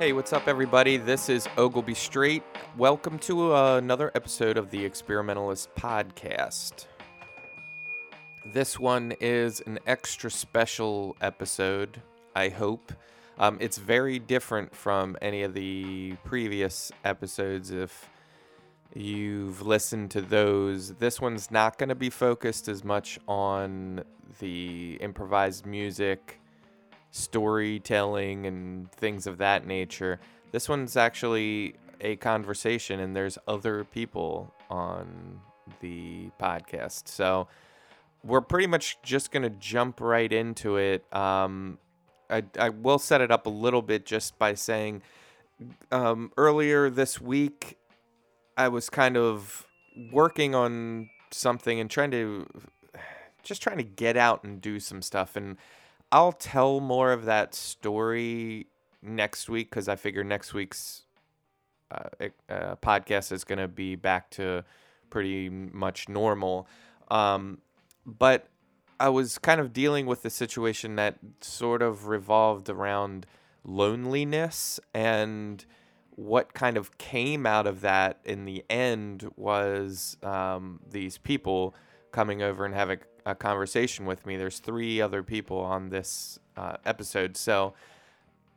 Hey, what's up, everybody? This is Ogle B Straight. Welcome to uh, another episode of the Experimentalist Podcast. This one is an extra special episode, I hope. Um, it's very different from any of the previous episodes. If you've listened to those, this one's not going to be focused as much on the improvised music storytelling and things of that nature. This one's actually a conversation, and there's other people on the podcast. So we're pretty much just going to jump right into it. Um, I, I will set it up a little bit just by saying um, earlier this week, I was kind of working on something and trying to just trying to get out and do some stuff. And I'll tell more of that story next week because I figure next week's uh, uh, podcast is going to be back to pretty much normal. Um, but I was kind of dealing with a situation that sort of revolved around loneliness and what kind of came out of that in the end was um, these people coming over and having a conversation with me. There's three other people on this uh, episode, so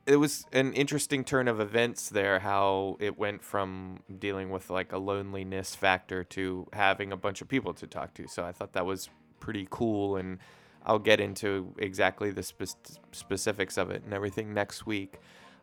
it was an interesting turn of events there. How it went from dealing with like a loneliness factor to having a bunch of people to talk to. So I thought that was pretty cool, and I'll get into exactly the spe- specifics of it and everything next week.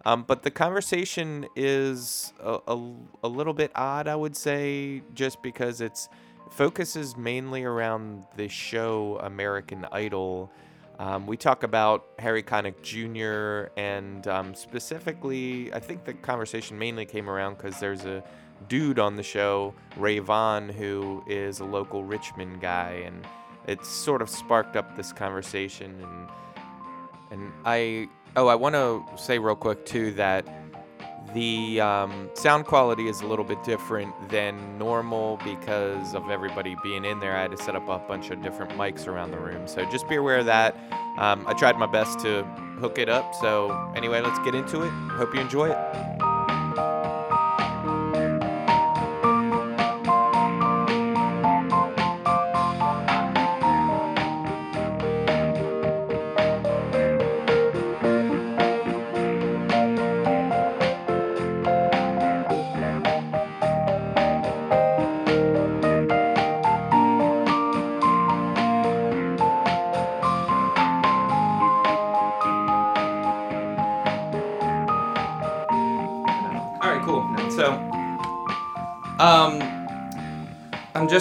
Um, but the conversation is a, a, a little bit odd, I would say, just because it's focuses mainly around the show American Idol. Um, we talk about Harry Connick Jr. and um, specifically, I think the conversation mainly came around because there's a dude on the show, Rayvon, who is a local Richmond guy, and it sort of sparked up this conversation. And and I oh I want to say real quick too that the um, sound quality is a little bit different than normal because of everybody being in there. I had to set up a bunch of different mics around the room. So just be aware of that. Um, I tried my best to hook it up. So, anyway, let's get into it. Hope you enjoy it.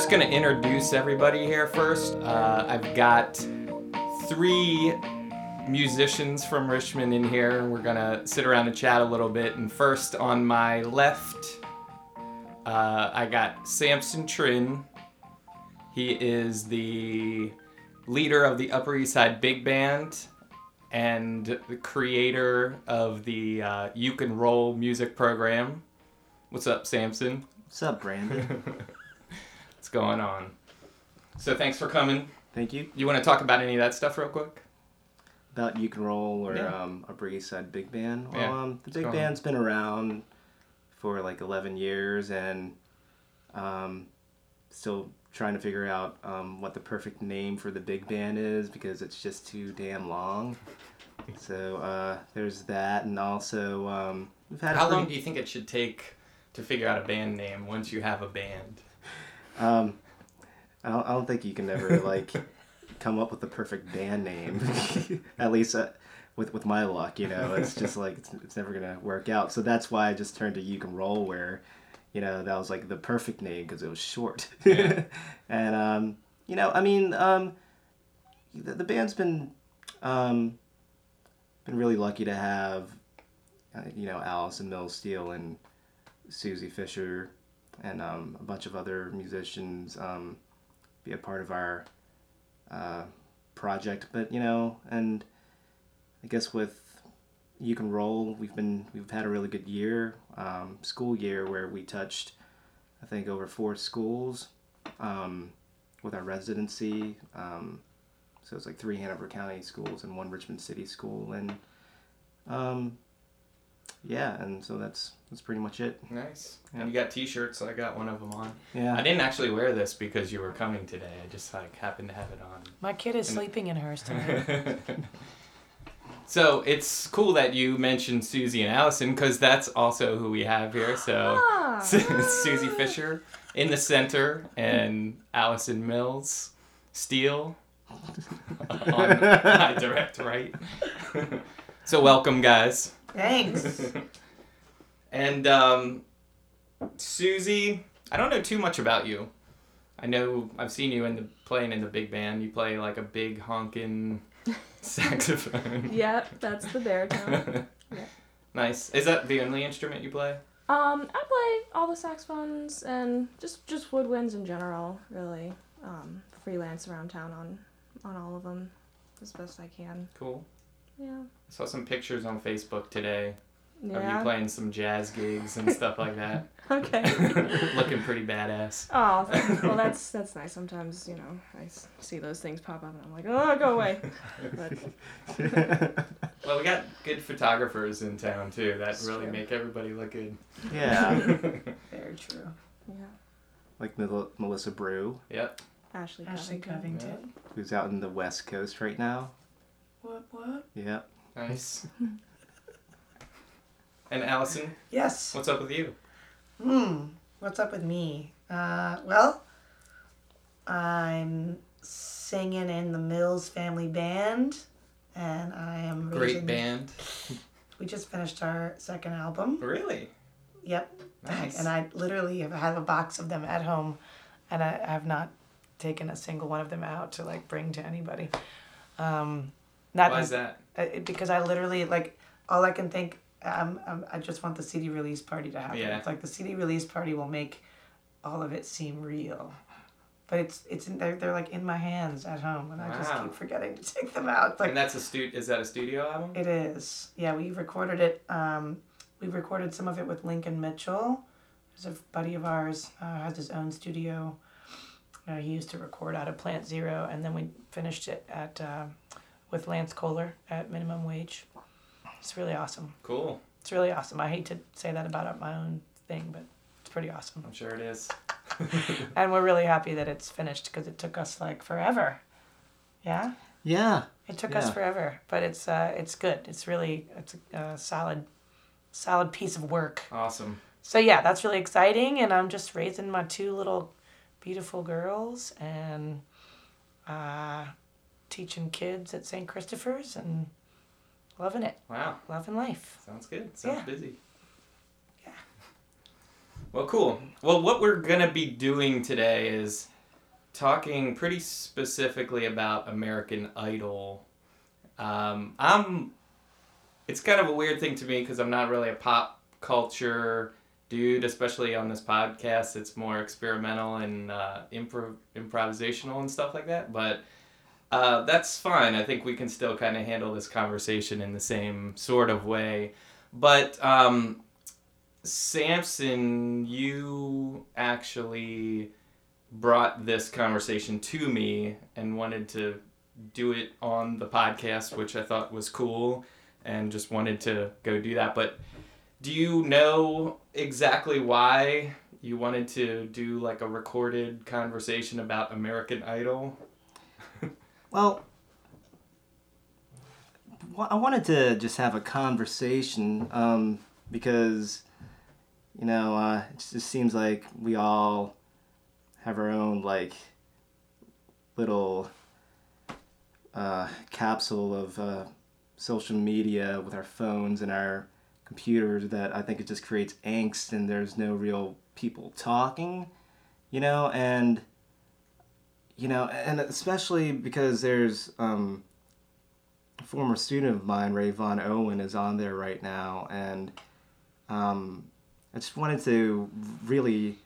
Just to introduce everybody here first. Uh, I've got three musicians from Richmond in here. And we're to sit around and chat a little bit. And first, on my left, uh, I got Samson Trinh. He is the leader of the Upper East Side Big Band and the creator of the uh, Uke n' Roll music program. What's up, Samson? What's up, Brandon? going on. So thanks for coming. Thank you. You want to talk about any of that stuff real quick? About Uke n' Roll or yeah. um, Upper East Side Big Band? Yeah. Um, the Big Band's been around for like 11 years and um, still trying to figure out um, what the perfect name for the big band is because it's just too damn long. so uh, there's that, and also um, we've had. How pretty... long do you think it should take to figure out a band name once you have a band? Um, I don't, I don't think you can ever like come up with the perfect band name. At least uh, with with my luck, you know, it's just like it's, it's never gonna work out. So that's why I just turned to Uke n' Roll, where you know that was like the perfect name because it was short. Yeah. and um, you know, I mean, um, the, the band's been um, been really lucky to have uh, you know Allyson Mills Steele and Suzi Fischer and um, a bunch of other musicians um, be a part of our uh, project. But you know, and I guess with Uke n' Roll, we've been we've had a really good year, um, school year where we touched, I think, over four schools um, with our residency. Um, so it's like three Hanover County schools and one Richmond City school, and um, yeah, and so that's that's pretty much it. Nice. Yeah. And you got T-shirts, so I got one of them on. Yeah. I didn't actually wear this because you were coming today. I just like happened to have it on. My kid is And- sleeping in hers tonight. so it's cool that you mentioned Suzi and Allyson because that's also who we have here. So Ah. Suzi Fischer in the center and Allyson Mills Steele on my direct right. so welcome, guys. Thanks. And um, Suzi, I don't know too much about you. I know I've seen you in the playing in the big band. You play like a big honking saxophone. Yep, that's the baritone. Yeah. Nice. Is that the only instrument you play? Um, I play all the saxophones and just just woodwinds in general, really. Um, freelance around town on on all of them as best I can. Cool. Yeah. I saw some pictures on Facebook today of you playing some jazz gigs and stuff like that. Okay. Looking pretty badass. Oh, well, that's that's nice. Sometimes you know I see those things pop up and I'm like, oh, go away. But Well, we got good photographers in town too. That That's really true. make everybody look good. yeah, Very true. yeah, like Mel- Melissa Brew, Yep. Ashley. Ashley Covington. Covington. who's out in the West Coast right now. What? What? Yeah. Nice. and Allyson, Yes. what's up with you? Hmm. What's up with me? Uh, well, I'm singing in the Mills Family Band, and I am Great raising- band. We just finished our second album. Really? Yep. Nice. And I literally have had a box of them at home, and I have not taken a single one of them out to like bring to anybody. Um, not Why is that? Uh, because I literally like all I can think. Um, um, I just want the CD release party to happen. Yeah. It's like the CD release party will make all of it seem real, but it's it's in, they're they're like in my hands at home, and I just keep forgetting to take them out. Like and that's a stu- Is that a studio album? it is. Yeah, we recorded it. Um, we recorded some of it with Lincoln Mitchell. Who's a buddy of ours. Uh, has his own studio. Uh, he used to record out of Plant Zero, and then we finished it at uh, with Lance Koehler at Minimum Wage. It's really awesome. Cool. It's really awesome. I hate to say that about my own thing, but it's pretty awesome. I'm sure it is. And we're really happy that it's finished because it took us like forever. Yeah. Yeah. It took us forever, but it's uh, it's good. It's really it's a, a solid, solid piece of work. Awesome. So yeah, that's really exciting, and I'm just raising my two little beautiful girls and uh, teaching kids at St. Christopher's and loving it, Wow. loving life. Sounds good. Sounds Yeah. busy. Yeah. Well, cool. Well, what we're going to be doing today is talking pretty specifically about American Idol. Um, I'm. It's kind of a weird thing to me because I'm not really a pop culture dude, especially on this podcast. It's more experimental and uh, improv improvisational and stuff like that. But uh, that's fine. I think we can still kind of handle this conversation in the same sort of way. But um, Samson, you actually brought this conversation to me and wanted to do it on the podcast, which I thought was cool and just wanted to go do that. But do you know exactly why you wanted to do like a recorded conversation about American Idol? Well, I wanted to just have a conversation um, because, you know, uh, it just seems like we all have our own, like, little uh, capsule of uh, social media with our phones and our computers that I think it just creates angst and there's no real people talking, you know, and you know, and especially because there's um, a former student of mine, Rayvon Owen, is on there right now, and um, I just wanted to really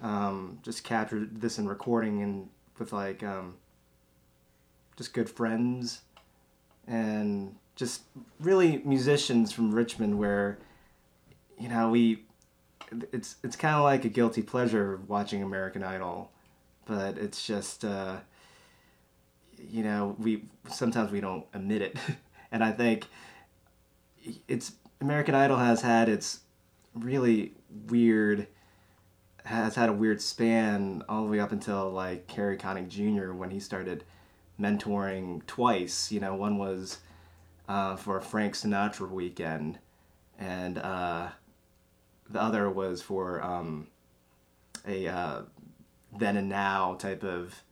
um, just capture this in recording and with like um, just good friends and just really musicians from Richmond, where you know we it's it's kind of like a guilty pleasure watching American Idol but it's just uh, you know we sometimes we don't admit it and i think it's American Idol has had its really weird has had a weird span all the way up until like Harry Connick Jr. when he started mentoring twice. You know, one was uh, for Frank Sinatra weekend, and uh, the other was for um, a uh, then and now type of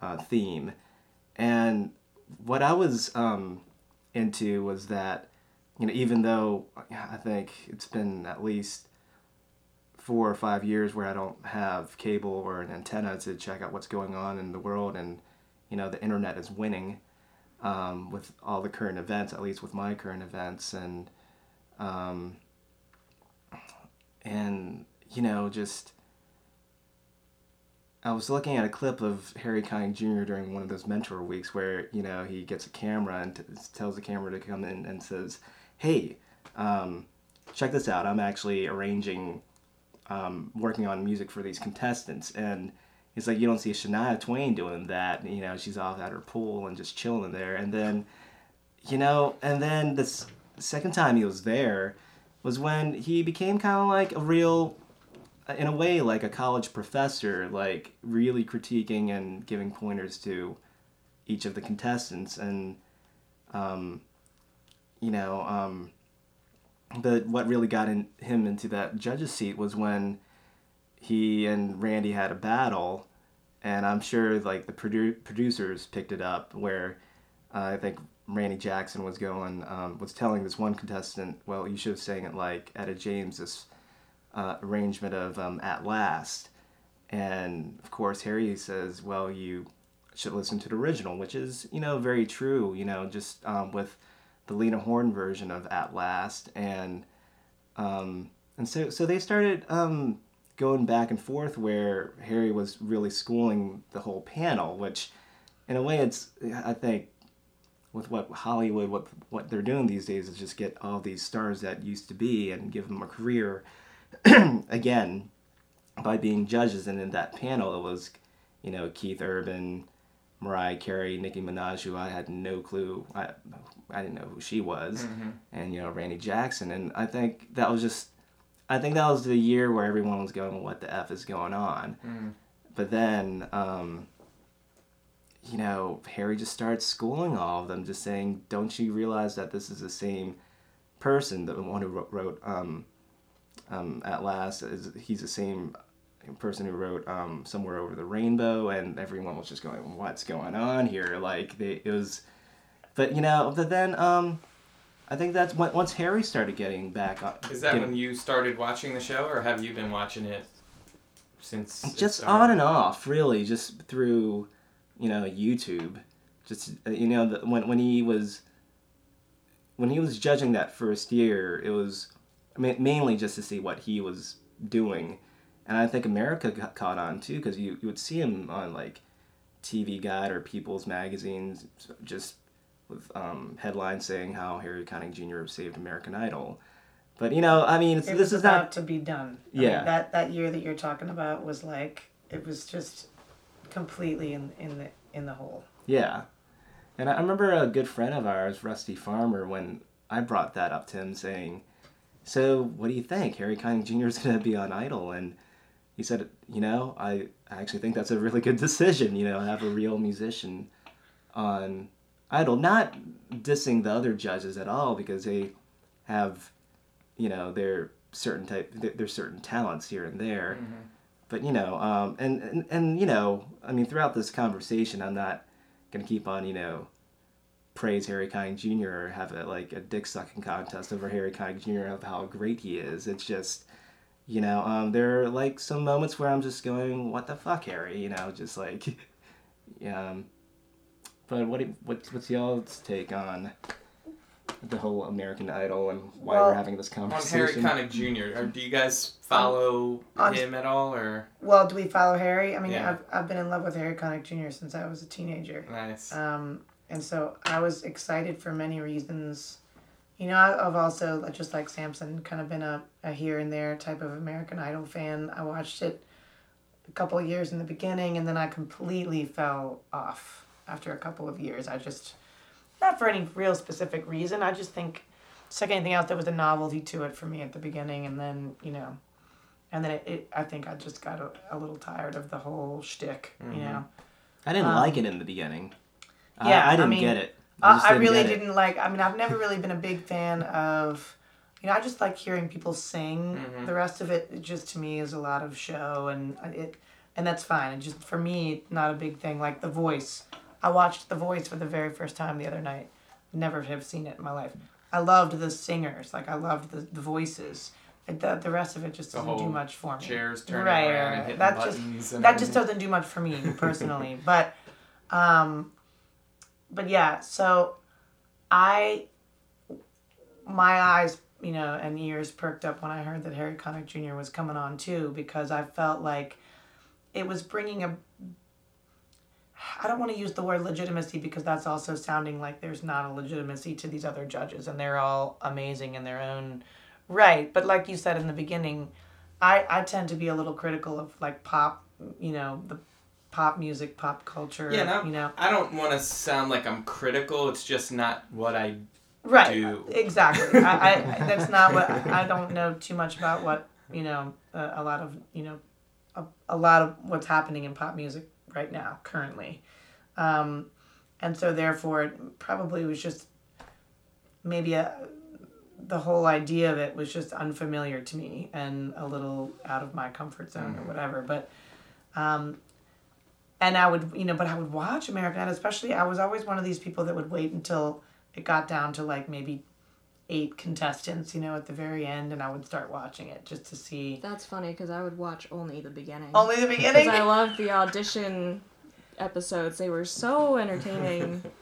uh, theme. And what I was um, into was that, you know, even though I think it's been at least four or five years where I don't have cable or an antenna to check out what's going on in the world, and you know, the internet is winning um, with all the current events, at least with my current events, and um, and you know, just I was looking at a clip of Harry Connick Jr. during one of those mentor weeks where you know he gets a camera and t- tells the camera to come in and says, "Hey, um, check this out. I'm actually arranging, um, working on music for these contestants." And it's like you don't see Shania Twain doing that. You know, she's off at her pool and just chilling there. And then, you know, and then this second time he was there was when he became kind of like a real in a way like a college professor like really critiquing and giving pointers to each of the contestants and um, you know um, but what really got in, him into that judge's seat was when he and randy had a battle and i'm sure like the produ- producers picked it up where uh, i think randy jackson was going um, was telling this one contestant well you should have sang it like etta james this uh, arrangement of um, At Last. And of course, Harry says, well, you should listen to the original, which is, you know, very true, you know, just um, with the Lena Horne version of At Last. And, um, and so, so they started um, going back and forth where Harry was really schooling the whole panel, which in a way it's, I think, with what Hollywood, what what they're doing these days is just get all these stars that used to be and give them a career again, by being judges, and in that panel, it was, you know, Keith Urban, Mariah Carey, Nicki Minaj, who I had no clue, I, I didn't know who she was, mm-hmm. and you know, Randy Jackson, and I think that was just, I think that was the year where everyone was going, "What the f is going on?" Mm. But then, um, you know, Harry just starts schooling all of them, just saying, "Don't you realize that this is the same person, the one who wrote, wrote um, um, at last. Is he's the same person who wrote um, somewhere over the rainbow, and everyone was just going, "What's going on here?" Like they, it was, but you know, but then um, I think that's when, once Harry started getting back on. Is that getting, when you started watching the show, or have you been watching it since? Just on and off, really, just through, you know, YouTube. Just uh, you know, the, when when he was when he was judging that first year, it was mainly just to see what he was doing. And I think America got caught on too because you, you would see him on like TV Guide or People's magazines just with um, headlines saying how Harry Connick Jr. saved American Idol. But you know, I mean, it this is not to be done. I yeah, mean, that that year that you're talking about was like it was just completely in in the in the hole. Yeah, and I remember a good friend of ours, Rusty Farmer, when I brought that up to him, saying, so what do you think? Harry Connick Jr. is going to be on Idol, and he said, you know, I, I actually think that's a really good decision. You know, have a real musician on Idol, not dissing the other judges at all because they have, you know, their certain type, their certain talents here and there. Mm-hmm. But you know, um, and, and and you know, I mean, throughout this conversation, I'm not gonna keep on, you know, praise Harry Connick Jr. or have a, like a dick sucking contest over Harry Connick Jr. of how great he is. It's just, you know, um, there are like some moments where I'm just going, "What the fuck, Harry?" You know, just like, um, but what what's what's y'all's take on the whole American Idol and why well, we're having this conversation? On Harry Connick Jr. Or do you guys follow um, him at all, or? Well, do we follow Harry? I mean, yeah. I've I've been in love with Harry Connick Jr. since I was a teenager. Nice. Um, and so I was excited for many reasons. You know, I've also, just like Samson, kind of been a, a here and there type of American Idol fan. I watched it a couple of years in the beginning, and then I completely fell off after a couple of years. I just, not for any real specific reason, I just think second anything else, there was a novelty to it for me at the beginning, and then you know, and then it, it I think I just got a, a little tired of the whole shtick. Mm-hmm. You know, I didn't Um, like it in the beginning. Yeah, I, I I didn't mean, get it. I, I, I didn't really didn't like. I mean, I've never really been a big fan of. You know, I just like hearing people sing. Mhm. The rest of it, just to me, is a lot of show, and it, and that's fine. It just for me, not a big thing. Like The Voice, I watched The Voice for the very first time the other night. Never have seen it in my life. I loved the singers, like I loved the, the voices. The, the rest of it just doesn't do much for me. Chairs turning Right, around right, hitting that just- that just doesn't do much for me personally but um but yeah so i my eyes you know and ears perked up when i heard that harry connick jr was coming on too because i felt like it was bringing a i don't want to use the word legitimacy because that's also sounding like there's not a legitimacy to these other judges and they're all amazing in their own right. But like you said in the beginning I, I tend to be a little critical of like pop, you know, the pop music, pop culture. Yeah, no, you know, I don't want to sound like I'm critical. It's just not what I right? do. Exactly. I, I that's not what I don't know too much about what you know a, a lot of you know a, a lot of what's happening in pop music right now currently, um, and so therefore it probably was just maybe a the whole idea of it was just unfamiliar to me and a little out of my comfort zone or whatever. But, um, and I would, you know, but I would watch American Idol, especially I was always one of these people that would wait until it got down to like maybe eight contestants, you know, at the very end, and I would start watching it just to see. That's funny because I would watch only the beginning. Only the beginning. Because. I loved the audition episodes. They were so entertaining.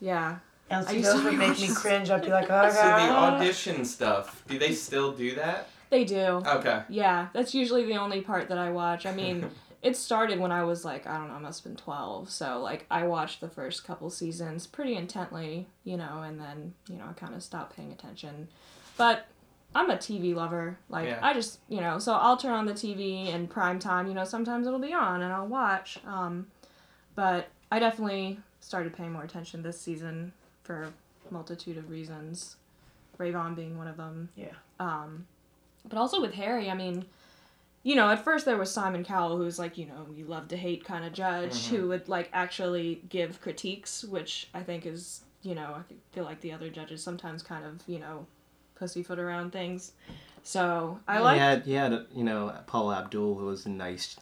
Yeah. and I used those to would make me cringe. I'd be like, oh, So the audition stuff, do they still do that? They do. Okay. Yeah, that's usually the only part that I watch. I mean, it started when I was like, I don't know, I must have been 12. So, like, I watched the first couple seasons pretty intently, you know, and then, you know, I kind of stopped paying attention. But I'm a TV lover. Like, Yeah. I just, you know, so I'll turn on the TV in prime time, you know, sometimes it'll be on and I'll watch. Um, but I definitely started paying more attention this season for a multitude of reasons. Rayvon being one of them. Yeah. Um, but also with Harry, I mean, you know, at first there was Simon Cowell, who's like, you know, you love to hate kind of judge, Mm-hmm. who would like actually give critiques, which I think is, you know, I feel like the other judges sometimes kind of, you know, pussyfoot around things. So I like. You had, you had, you know, Paula Abdul, who was a nice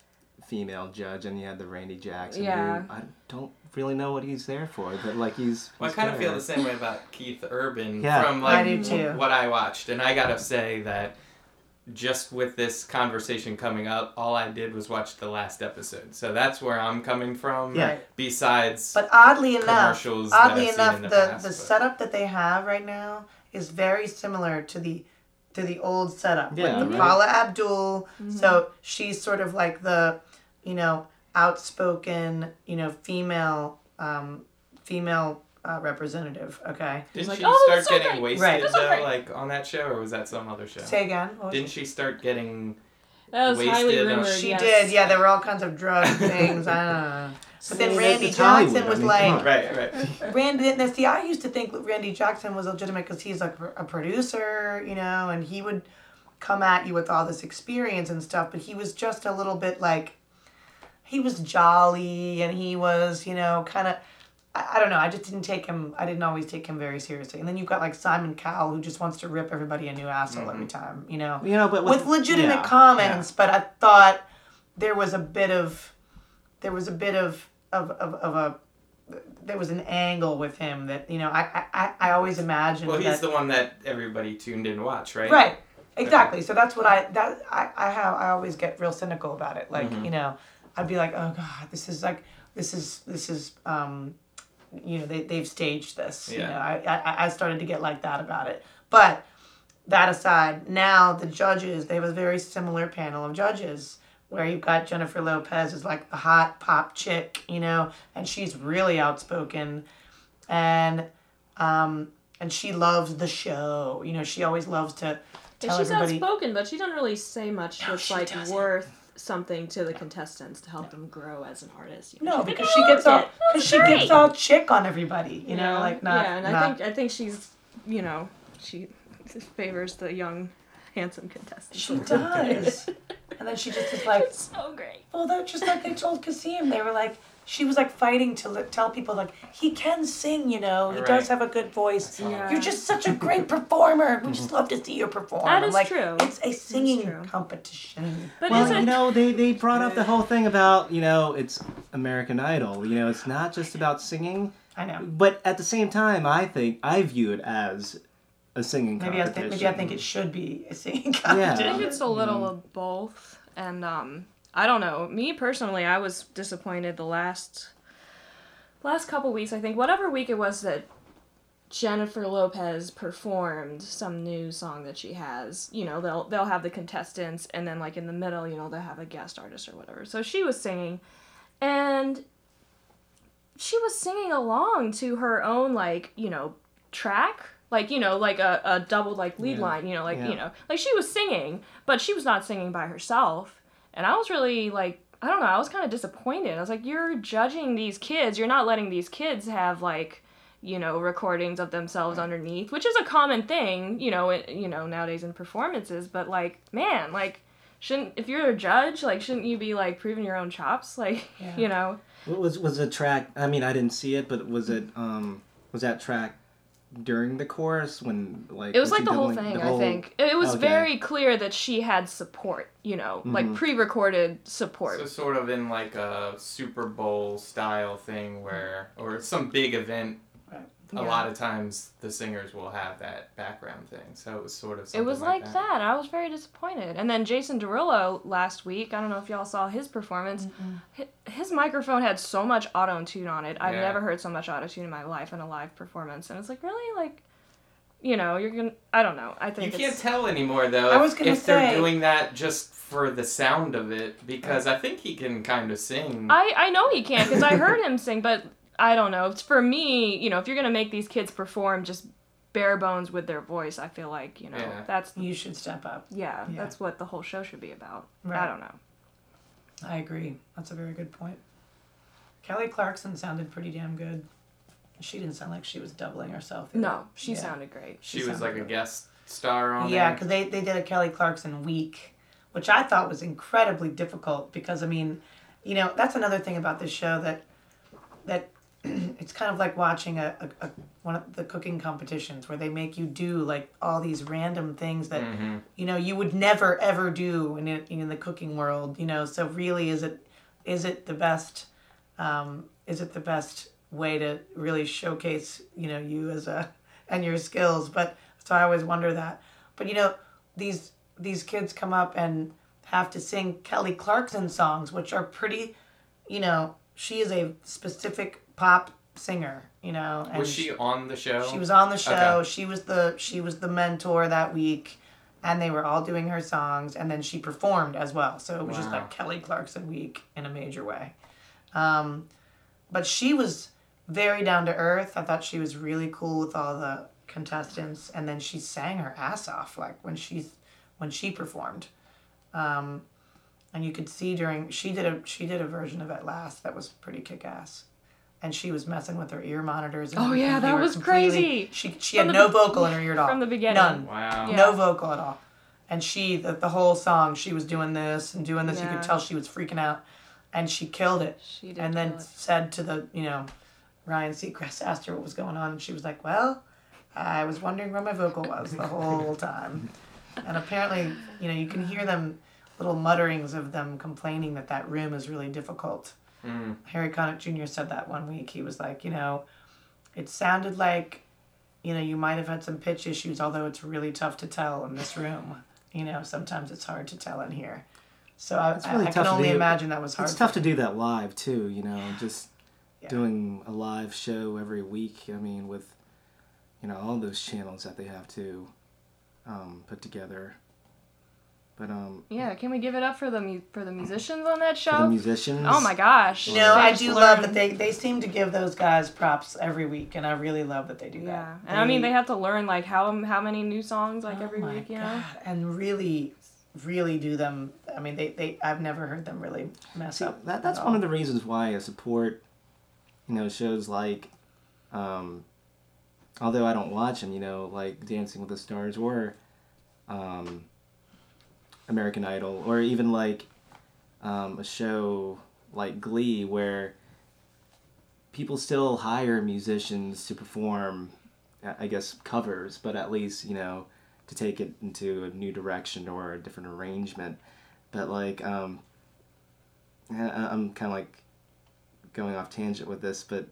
female judge, and you had the Randy Jackson, Yeah. who I don't really know what he's there for, but like he's. Well, I he's kind of feel the same way about Keith Urban Yeah. from I like do too. what I watched, and I gotta say that just with this conversation coming up, all I did was watch the last episode, so that's where I'm coming from. Yeah. Besides, But oddly enough, oddly enough, the, the past, the setup that they have right now is very similar to the to the old setup Yeah, with the right. Paula Abdul. So she's sort of like the, you know, outspoken, you know, female um, female uh, representative. Okay. didn't like, she "Oh, start so getting great." wasted Right. Though, great. like on that show, or was that some other show? Say again. Didn't she start getting? That was wasted on- rumored. She yes. did, yeah. There were all kinds of drug things. I don't know. But then I Randy it's Hollywood, Jackson I was mean, like, come on. Right, right. Randy, now see, I used to think Randy Jackson was legitimate because he's like a producer, you know, and he would come at you with all this experience and stuff, but he was just a little bit like, he was jolly and he was, you know, kind of, I, I don't know, I just didn't take him, I didn't always take him very seriously. And then you've got like Simon Cowell who just wants to rip everybody a new asshole every time, you know You know, but with legitimate yeah, comments, but I thought there was a bit of there was a bit of of, of, of a there was an angle with him that you know I I, I always imagined Well, he's that the one that everybody tuned in to watch, right? right exactly so that's what I that I I have I always get real cynical about it like Mm-hmm. you know I'd be like oh god this is like this is this is um you know they they've staged this you know I, I I started to get like that about it but that aside, now the judges, they have a very similar panel of judges where you've got Jennifer Lopez is like the hot pop chick, you know, and she's really outspoken and um and she loves the show. You know, she always loves to And tell she's everybody outspoken, but she doesn't really say much No, that's like doesn't. worth something to the contestants to help them grow as an artist. You know, No, because she gets all because she gets all chick on everybody, you know, like not yeah, and not I think I think she's you know she favors the young, handsome contestants. She does. and then she just is like, so great. well, they're just like they told Qaasim. They were like, she was like fighting to li- tell people like he can sing, you know, he does have a good voice. Yeah. You're just such a great performer. We just love to see you perform. That like, true. It's a singing competition. But well, you know, they, they brought up the whole thing about, you know, it's American Idol. You know, it's not just about singing. I know. But at the same time, I think, I view it as a singing Maybe I competition. think maybe I think it should be a singing Yeah. I think it's a little of both, and um, I don't know. Me personally, I was disappointed the last last couple weeks. I think whatever week it was that Jennifer Lopez performed some new song that she has. You know, they'll they'll have the contestants, and then like in the middle, you know, they'll have a guest artist or whatever. So she was singing, and she was singing along to her own like you know track like you know like a, a double like lead Yeah. line you know like Yeah. you know like she was singing but she was not singing by herself and i was really like i don't know i was kind of disappointed. I was like you're judging these kids. You're not letting these kids have like you know recordings of themselves underneath which is a common thing you know it, you know nowadays in performances. But like man like shouldn't if you're a judge like shouldn't you be like proving your own chops? Like Yeah. you know? What was was the track? I mean, I didn't see it, but was it um was that track during the chorus when like It was like the whole thing, the whole- I think. It it was Okay. very clear that she had support, you know, like Mhm. pre recorded support. So sort of in like a Super Bowl style thing where, or some big event. A lot of times the singers will have that background thing, so it was sort of. it was like that. I was very disappointed. And then Jason Derulo last week, I don't know if y'all saw his performance. Hi- His microphone had so much auto tune on it. I've Yeah. never heard so much auto tune in my life in a live performance. And it's like, really? Like, you know, you're going to, I don't know. I think You can't it's, tell anymore though. I if- was gonna if they're doing that just for the sound of it, because I think he can kind of sing. I, I know he can because I heard him sing, but I don't know. It's for me, you know, if you're gonna make these kids perform just bare bones with their voice, I feel like you know Yeah. that's You should step up. yeah, Yeah. that's what the whole show should be about. Right. I don't know. I agree. That's a very good point. Kelly Clarkson sounded pretty damn good. She didn't sound like she was doubling herself. either. No, she Yeah. sounded great. she was sounded like a guest star on Yeah, because they, they did a Kelly Clarkson week, which I thought was incredibly difficult because I mean, you know, that's another thing about this show that that it's kind of like watching a, a, a one of the cooking competitions where they make you do like all these random things that Mhm. you know you would never ever do in in the cooking world. You know, so really, is it is it the best? Um, is it the best way to really showcase you know you as a and your skills? But so I always wonder that. But you know, these these kids come up and have to sing Kelly Clarkson songs, which are pretty, you know, she is a specific pop singer, you know. And Was she on the show? she was on the show. Okay. She was the she was the mentor that week, and they were all doing her songs, and then she performed as well. So it was just like Kelly Clarkson week in a major way. Um, but she was very down to earth. I thought she was really cool with all the contestants, and then she sang her ass off like when she when she performed. Um, and you could see during she did a she did a version of At Last that was pretty kick ass. And she was messing with her ear monitors. And Oh, yeah, They that was crazy. She she From had no be- vocal in her ear at all. from the beginning. None. Wow. Yeah. No vocal at all. And she the, the whole song she was doing this and doing this. You could tell she was freaking out, and she killed it. She did and then kill it. said to the you know, Ryan Seacrest asked her what was going on, and she was like, "Well, I was wondering where my vocal was the whole time." And apparently, you know, you can hear them little mutterings of them complaining that that room is really difficult. Mm. Harry Connick Jr. said that one week. He was like, you know, it sounded like, you know, you might have had some pitch issues, although it's really tough to tell in this room. You know, sometimes it's hard to tell in here. So I, It's I, really I tough can to only do. imagine that was hard. It's tough to do that live too, you know, just Yeah. doing a live show every week. I mean, with you know all those channels that they have to um, put together. But um, Yeah, can we give it up for the mu- for the musicians on that for the show? musicians, Oh my gosh. No, They I just do love that they, they seem to give those guys props every week, and I really love that they do that. Yeah, and I mean they have to learn like how how many new songs like Oh every my week, you know. God, and really, really do them. I mean, they, they I've never heard them really mess See, up. that, that's one of the reasons why I support, you know, shows like, um, although I don't watch them, you know, like Dancing with the Stars or um, American Idol, or even like um, a show like Glee, where people still hire musicians to perform, I guess, covers, but at least, you know, to take it into a new direction or a different arrangement. But like, um, I'm kind of like going off tangent with this, but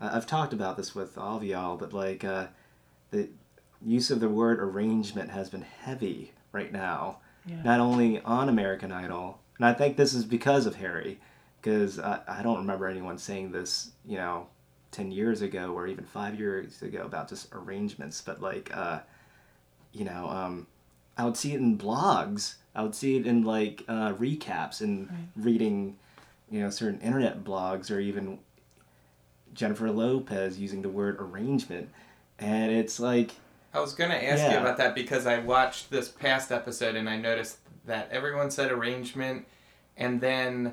I've talked about this with all of y'all, but like uh, the use of the word arrangement has been heavy right now, Yeah. not only on American Idol, and I think this is because of Harry, because I, I don't remember anyone saying this, you know, 10 years ago or even five years ago about just arrangements, but like, uh, you know, um, I would see it in blogs. I would see it in like uh, recaps and reading, you know, certain internet blogs or even Jennifer Lopez using the word arrangement. And it's like, I was gonna ask you about that because I watched this past episode and I noticed that everyone said arrangement, and then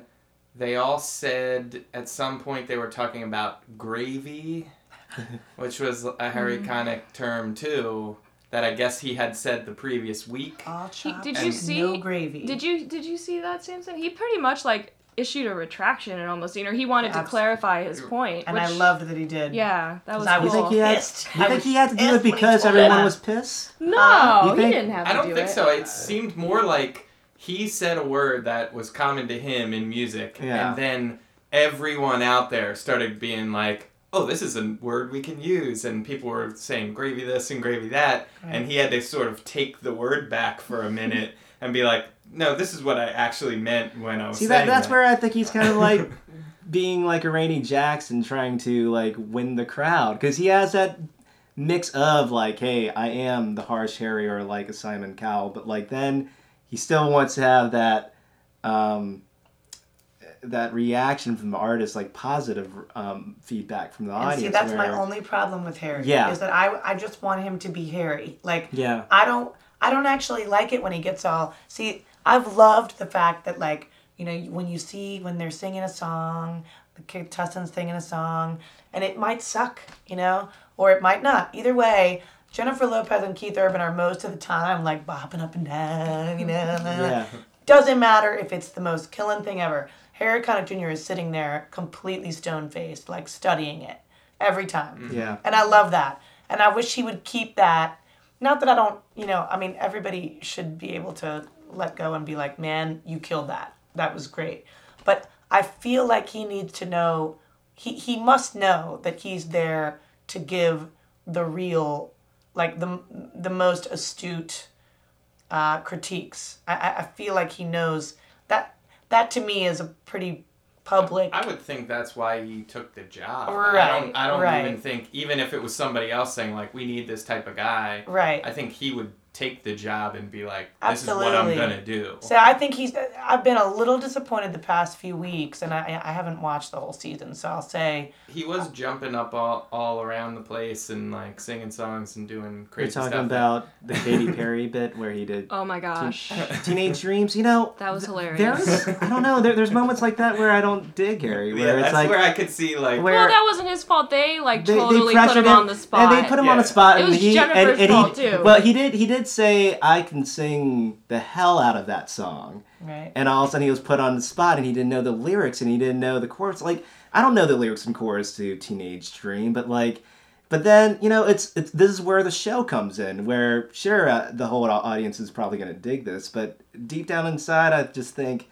they all said at some point they were talking about gravy, which was a Harry mm. Connick term too. That I guess he had said the previous week. All He- did and you no see- gravy? Did you did you see that Samson? He pretty much like issued a retraction and almost you know he wanted to Abs- clarify his point. And I loved that he did. Yeah, that was 'Cause I was you think he had, pissed. you I think was he had to do it because everyone that. was pissed? no, he didn't have to I don't do think it. so. It seemed more like he said a word that was common to him in music, Yeah. and then everyone out there started being like, "Oh, this is a word we can use," and people were saying "gravy this" and "gravy that," and he had to sort of take the word back for a minute and be like, "No, this is what I actually meant when I was See that that's that." where I think he's kind of like being like a Randy Jackson trying to like win the crowd because he has that mix of like, hey, I am the harsh Harry or like a Simon Cowell, but like then he still wants to have that um, that reaction from the artist, like positive um, feedback from the And audience. see, that's my only problem with Harry. Yeah. Is that I, I just want him to be Harry. Like, Yeah. I don't I don't actually like it when he gets all see I've loved the fact that like you know when you see when they're singing a song the contestants singing a song and it might suck you know or it might not either way Jennifer Lopez and Keith Urban are most of the time like bopping up and down you know Yeah. doesn't matter if it's the most killing thing ever Harry Connick Jr. is sitting there completely stone faced like studying it every time mm-hmm. Yeah. and I love that. And I wish he would keep that. Not that I don't, you know, I mean, everybody should be able to let go and be like, man, you killed that. That was great. But I feel like he needs to know, he, he must know that he's there to give the real, like the, the most astute uh, critiques. I, I- I feel like he knows that, that to me is a pretty public. I would think that's why he took the job. I Right, don't. I don't right. even think even if it was somebody else saying like we need this type of guy. Right. I think he would take the job and be like, this is what I'm gonna do. So I think he's. I've been a little disappointed the past few weeks, and I I haven't watched the whole season. So I'll say He was jumping up all, all around the place and like singing songs and doing crazy. You're talking stuff. about the Katy Perry bit where he did Oh my gosh. Teenage Dreams. You know, That was hilarious. There's, I don't know. There, there's moments like that where I don't dig Harry. Where yeah, it's that's like where I could see like where well, that wasn't his fault. They like they, totally they put pressured him on the spot. and they put him on the spot. It and was he, Jennifer's and, and fault, he, too. Well, he did. He did say I can sing the hell out of that song, right. and all of a sudden he was put on the spot, and he didn't know the lyrics, and he didn't know the chorus. Like I don't know the lyrics and chorus to Teenage Dream, but like. But then you know it's, it's this is where the show comes in, where sure uh, the whole audience is probably gonna dig this, but deep down inside I just think,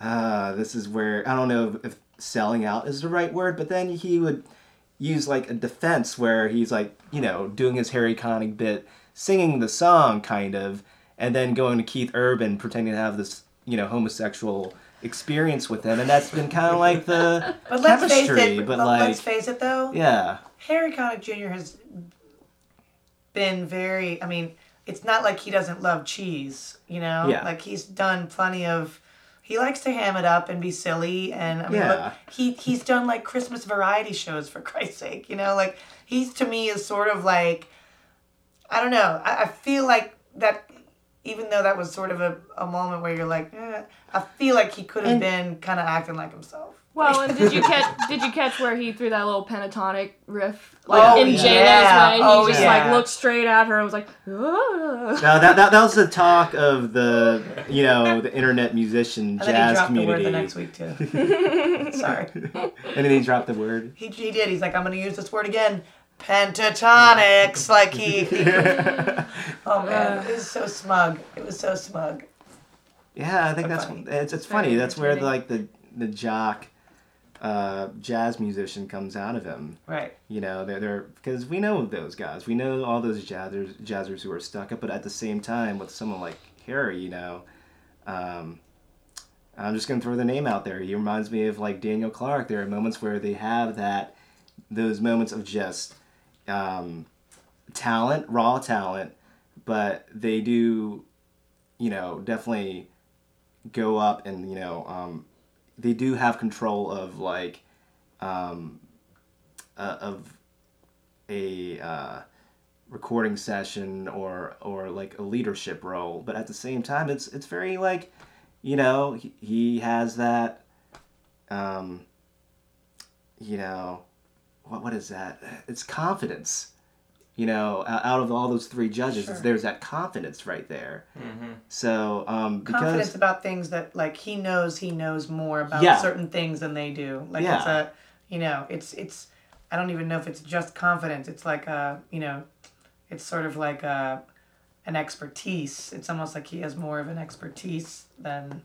uh, this is where I don't know if, if selling out is the right word, but then he would use like a defense where he's like you know doing his Harry Connick bit, singing the song kind of, and then going to Keith Urban pretending to have this you know homosexual experience with him, and that's been kind of like the But let's face it. but like let's face it though. yeah, Harry Connick Jr. has been very. I mean, it's not like he doesn't love cheese. You know, Yeah. like he's done plenty of. He likes to ham it up and be silly, and I mean, Yeah. look, he he's done like Christmas variety shows for Christ's sake. You know, like he's to me is sort of like, I don't know. I, I feel like that even though that was sort of a, a moment where you're like, eh, I feel like he could have And- been kind of acting like himself. Well, and did you catch did you catch where he threw that little pentatonic riff Oh, like in yeah. J-Lo's way? He Oh, just yeah. like looked straight at her and was like, "Ah." No, that, that that was the talk of the you know the internet musician And then he jazz community. the word the next week too. Sorry. and then he dropped the word. He, he did. He's like, I'm gonna use this word again. Pentatonics. Like he. he oh man, it was so smug. It was so smug. Yeah, I think But that's funny. it's it's funny. That's where entertaining. like the the jock uh, jazz musician comes out of him. Right. You know, they're they're because we know those guys. We know all those jazzers jazzers who are stuck up. But at the same time, with someone like Harry, you know, um, I'm just gonna throw the name out there. He reminds me of like Daniel Clark. There are moments where they have that those moments of just um, talent, raw talent, but they do, you know, definitely go up and you know um, they do have control of like um, uh, of a uh, recording session or or like a leadership role but at the same time it's it's very like you know he, he has that um you know what what is that it's confidence you know out of all those three judges Sure. there's that confidence right there so um because Confidence about things that like he knows he knows more about Yeah. certain things than they do. Like Yeah. it's a, you know, it's it's. I don't even know if it's just confidence. It's like a, you know, it's sort of like a, an expertise. It's almost like he has more of an expertise than,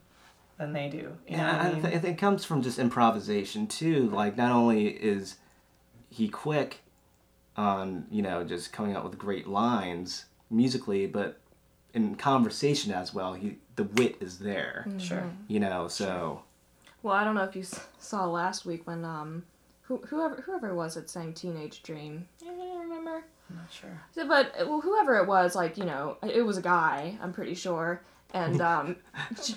than they do. You know Yeah, what I I mean? th- it comes from just improvisation too. Like not only is he quick on you know just coming up with great lines musically, but in conversation as well. He the wit is there. sure. You know, so Well, I don't know if you saw last week when um, who, whoever whoever it was that sang "Teenage Dream." I don't remember. I'm not sure. But well, whoever it was, like you know, it was a guy. I'm pretty sure. And um,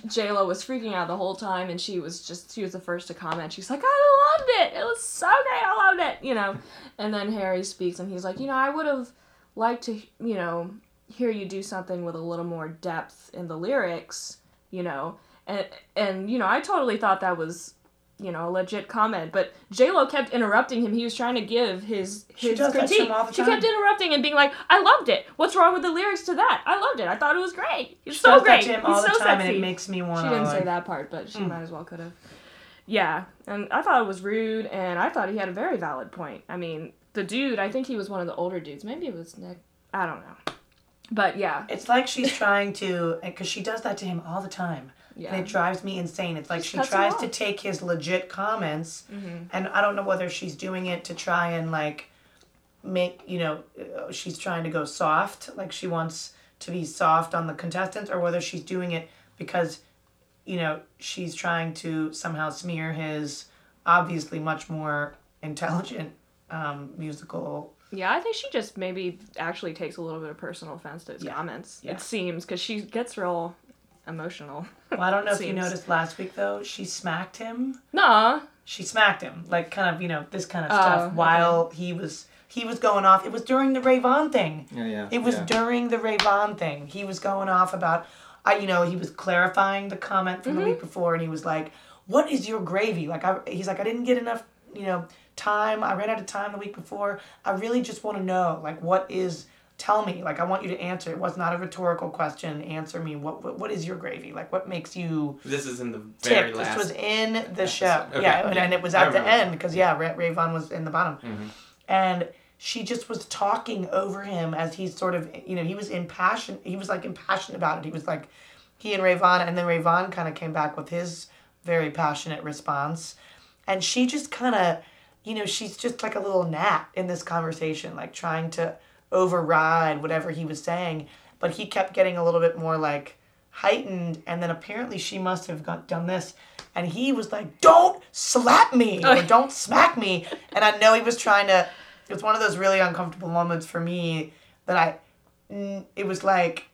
J Lo was freaking out the whole time, and she was just she was the first to comment. She's like, "I loved it. It was so great. I loved it." You know. And then Harry speaks, and he's like, "You know, I would have liked to, you know, hear you do something with a little more depth in the lyrics. You know." And and you know, I totally thought that was. You know, a legit comment, but J Lo kept interrupting him. He was trying to give his She his to critique. the She kept interrupting and being like, "I loved it. What's wrong with the lyrics to that? I loved it. I thought it was great. He's She so does great. that to him He's all the so time, sexy." and it makes me want she didn't like, say that part, but she Hmm. might as well could have. Yeah, and I thought it was rude, and I thought he had a very valid point. I mean, the dude, I think he was one of the older dudes. Maybe it was Nick. I don't know. But yeah, It's like she's trying to, because she does that to him all the time. Yeah. And it drives me insane. It's like Just she tries to take his legit comments, Mm-hmm. and I don't know whether she's doing it to try and like make you know uh, she's trying to go soft, like she wants to be soft on the contestants, or whether she's doing it because you know she's trying to somehow smear his obviously much more intelligent um, musical. Yeah, I think she just maybe actually takes a little bit of personal offense to his Yeah. comments. Yeah. It seems because she gets real emotional. Well, I don't know if you noticed last week though, she smacked him. Nah, she smacked him like kind of you know this kind of Oh, stuff okay. while he was he was going off it was during the Rayvon thing yeah, yeah. it was yeah. during the Rayvon thing he was going off about I you know he was clarifying the comment from the Mm-hmm. week before and he was like what is your gravy like I, he's like I didn't get enough you know time I ran out of time the week before I really just want to know like what is tell me like I want you to answer it was not a rhetorical question answer me what what, what is your gravy like what makes you This is in the very tip. last. This was in the show. Okay, Yeah, and, and it was at the end because yeah, Ray, Rayvon was in the bottom, Mm-hmm. and she just was talking over him as he's sort of you know he was impassioned. He was like impassioned about it. He was like he and Rayvon, and then Rayvon kind of came back with his very passionate response, and she just kind of you know she's just like a little gnat in this conversation, like trying to override whatever he was saying, but he kept getting a little bit more like heightened and then apparently she must have got done this and he was like don't slap me or don't smack me and i know he was trying to it was one of those really uncomfortable moments for me that i it was like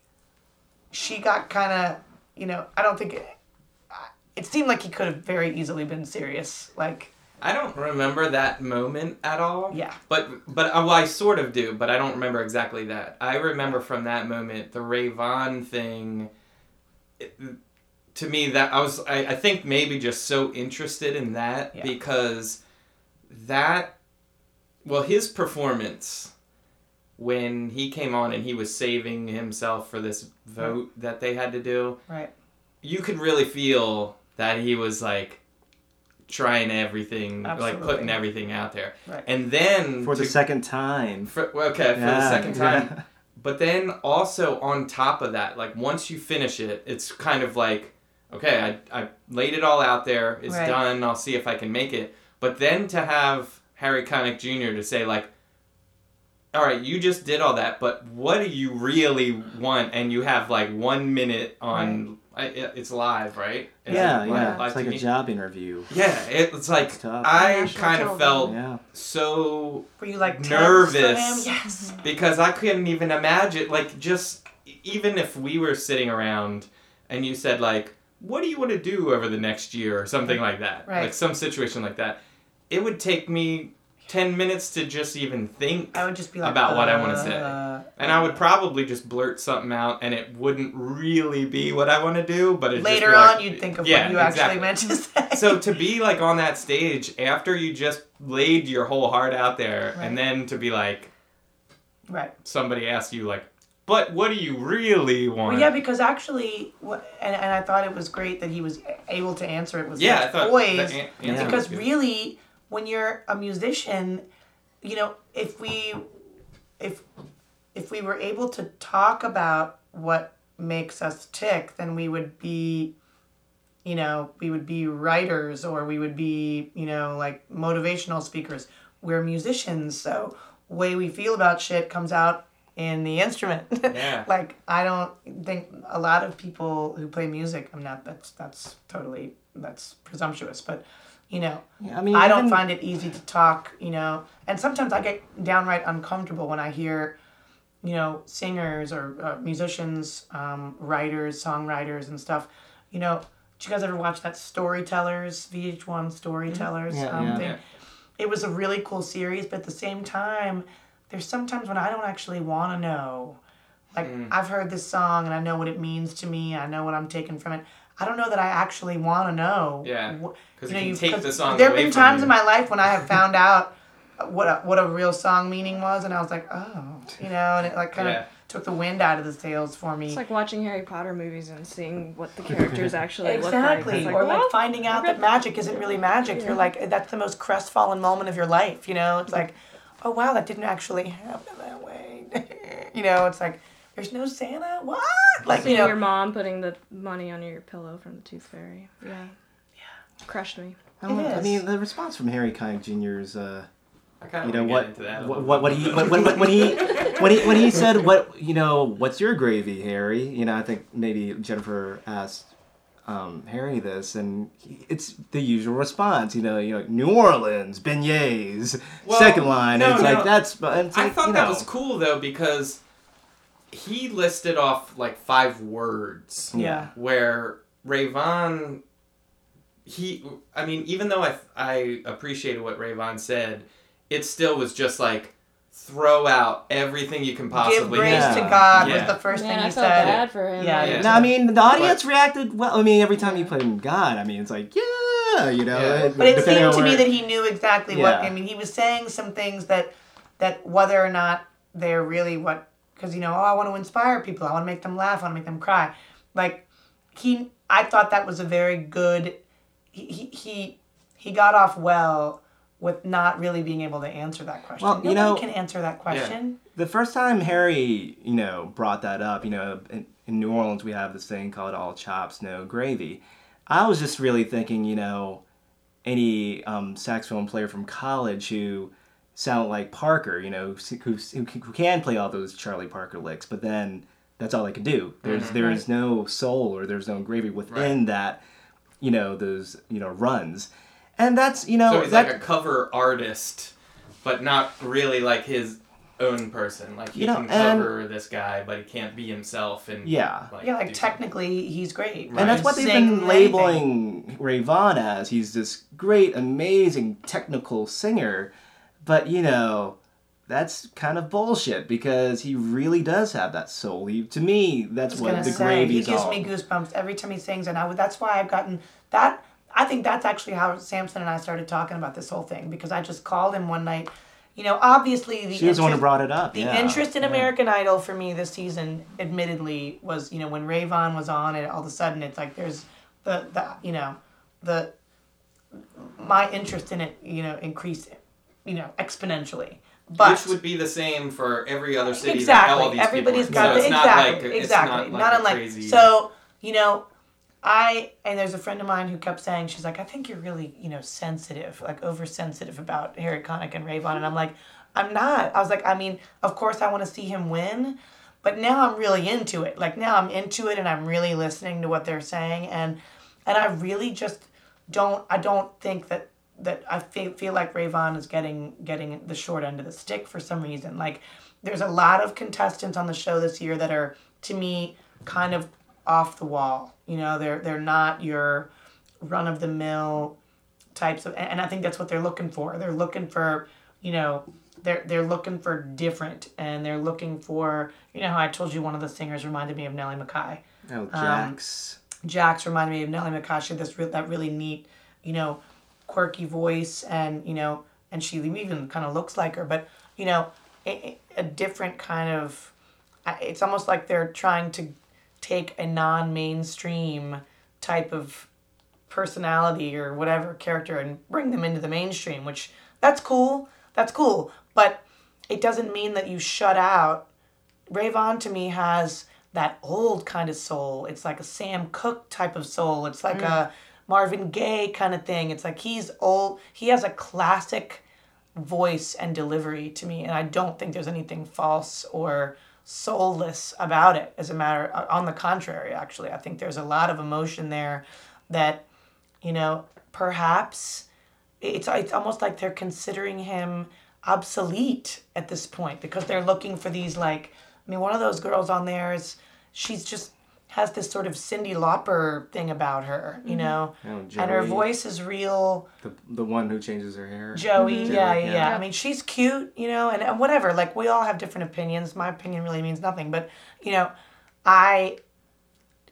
she got kind of you know i don't think it, it seemed like he could have very easily been serious like I don't remember that moment at all. Yeah. But but uh, well, I sort of do, but I don't remember exactly that. I remember from that moment the Rayvon thing. it- to me, that I was I, I think maybe just so interested in that Yeah. because that well his performance when he came on and he was saving himself for this vote that they had to do Right. you could really feel that he was like trying everything, like putting everything out there. Right. And then For the second time. for, okay, for the second time. yeah. But then also on top of that, like once you finish it, it's kind of like, okay, I, I laid it all out there. It's Right. done. I'll see if I can make it. But then to have Harry Connick Jr. to say like, all right, you just did all that, but what do you really want? And you have like one minute on. I, it- it's live, right? Is yeah, it yeah. live It's like a job interview. Yeah, it, it's like It's tough. I National kind of felt Yeah. so Were you like Nervous. Yes. because I couldn't even imagine like just even if we were sitting around and you said like what do you want to do over the next year or something like that Right. like some situation like that it would take me 10 minutes to just even think I would just be like About what I wanna say. uh, and I would probably just blurt something out and it wouldn't really be what I want to do but Later like- on, you'd think of yeah, what you exactly. actually meant to say. so to be like on that stage after you just laid your whole heart out there Right. and then to be like right. somebody asks you like but what do you really want Well, yeah, because actually, what, and, and I thought it was great that he was able to answer it with yeah i thought poise. the an- answer Yeah. was because really when you're a musician you know if we if if we were able to talk about what makes us tick then we would be you know we would be writers or we would be you know like motivational speakers we're musicians so way we feel about shit comes out in the instrument Yeah. like i don't think a lot of people who play music i'm not that's that's totally that's presumptuous but you know Yeah, I mean, I don't even- find it easy to talk, you know, and sometimes I get downright uncomfortable when I hear, you know, singers or uh, musicians, um, writers, songwriters, and stuff. You know, did you guys ever watch that Storytellers, VH1 Storytellers Yeah, um, yeah. thing? Yeah. It was a really cool series, but at the same time, there's sometimes when I don't actually want to know. Like, Mm. I've heard this song and I know what it means to me, I know what I'm taking from it. I don't know that I actually want to know. Yeah. 'Cause you it know, can you- take 'cause the song There have been times you. in my life when I have found out what a, what a real song meaning was, and I was like, oh, you know, and it like kind of Yeah. took the wind out of the sails for me. It's like watching Harry Potter movies and seeing what the characters actually look Exactly, like. It's like, or like finding out that magic isn't really magic. You're like, that's the most crestfallen moment of your life. You know, it's like, oh wow, that didn't actually happen that way. you know, it's like, there's no Santa. What? Like seeing you know, your mom putting the money under your pillow from the Tooth Fairy. Yeah. Yeah. Crushed me. I, It I is. mean, the response from Harry Connick Jr.'s, uh, I kind you of know want what, to get into that. a what, little what, what he, when, when, when he, when he, when he said, "What, you know, what's your gravy, Harry?" You know, I think maybe Jennifer asked um, Harry this, and he, it's the usual response. You know, you know, New Orleans beignets. Well, Second line, no, it's no. like that's. but It's I like, thought you that know, was cool though because he listed off like five words yeah, where Rayvon he I mean even though I I appreciated what Rayvon said it still was just like throw out everything you can give possibly grace Yeah. to God Yeah. was the first Man, thing I he felt said. bad for him. Yeah, yeah. No, I mean the audience reacted well. I mean, every time you played God, I mean, it's like yeah, you know. Yeah. But it seemed to me that he knew exactly what. I mean, he was saying some things that that whether or not they're really what, because you know, oh, I want to inspire people. I want to make them laugh. I want to make them cry. Like he, I thought that was a very good. He he he, he got off well with not really being able to answer that question. Well, you Nobody know- can answer that question. the first time Harry, you know, brought that up, you know, in, in New Orleans we have this thing called all chops, no gravy. I was just really thinking, you know, any um, saxophone player from college who sound like Parker, you know, who, who, who can play all those Charlie Parker licks, but then that's all they can do. There's mm-hmm. there is no soul or there's no gravy within Right. that, you know, those you know runs, and that's you know so he's that like a cover artist but not really like his own person. Like he You know, can and- cover this guy, but he can't be himself. And Yeah. like, Yeah, like do technically he's great. Right. And that's what they've Sing been anything. labeling Rayvon as. He's this great, amazing technical singer. But, you know, that's kind of bullshit because he really does have that soul. He, to me, that's what the say, gravy's he gives me goosebumps every time he sings, and I that's why I've gotten that. I think that's actually how Samson and I started talking about this whole thing because I just called him one night. You know, obviously the She was the one who brought it up. the yeah. interest in Yeah. American Idol for me this season, admittedly, was you know when Rayvon was on it. All of a sudden, it's like there's the the you know the my interest in it you know increased you know exponentially. But Which would be the same for every other city exactly, that all these everybody's got are. the exactly not like exactly It's not, like unlike crazy. so you know. I and there's a friend of mine who kept saying she's like I think you're really you know sensitive like oversensitive about Harry Connick and Rayvon and I'm like I'm not I was like I mean of course I want to see him win but now I'm really into it like now I'm into it and I'm really listening to what they're saying and and I really just don't I don't think that that I feel, feel like Rayvon is getting getting the short end of the stick for some reason like there's a lot of contestants on the show this year that are to me kind of off the wall. You know, they're they're not your run of the mill types of and I think that's what they're looking for. They're looking for, you know, they're they're looking for different and they're looking for you know how I told you one of the singers reminded me of Nellie McKay. Oh, um, Jax. Jax reminded me of Nellie McKay. She had this re- that really neat, you know, quirky voice, and you know, and she even kind of looks like her, but you know, a, a different kind of. It's almost like they're trying to take a non-mainstream type of personality or whatever character and bring them into the mainstream, which that's cool. That's cool, but it doesn't mean that you shut out Rayvon to me has that old kind of soul. It's like a Sam Cooke type of soul. It's like mm. a Marvin Gaye kind of thing. It's like he's old. He has a classic voice and delivery to me, and I don't think there's anything false or soulless about it. As a matter, uh, on the contrary, actually, I think there's a lot of emotion there that, you know, perhaps it's it's almost like they're considering him obsolete at this point because they're looking for these like I mean one of those girls on there is she's just has this sort of Cyndi Lauper thing about her, you mm-hmm. know, Oh, and her voice is real The, the one who changes her hair. Joey. Mm-hmm. Joey, Yeah, yeah, yeah. yeah. I mean, she's cute, you know, and, and whatever. Like we all have different opinions. My opinion really means nothing, but you know, I,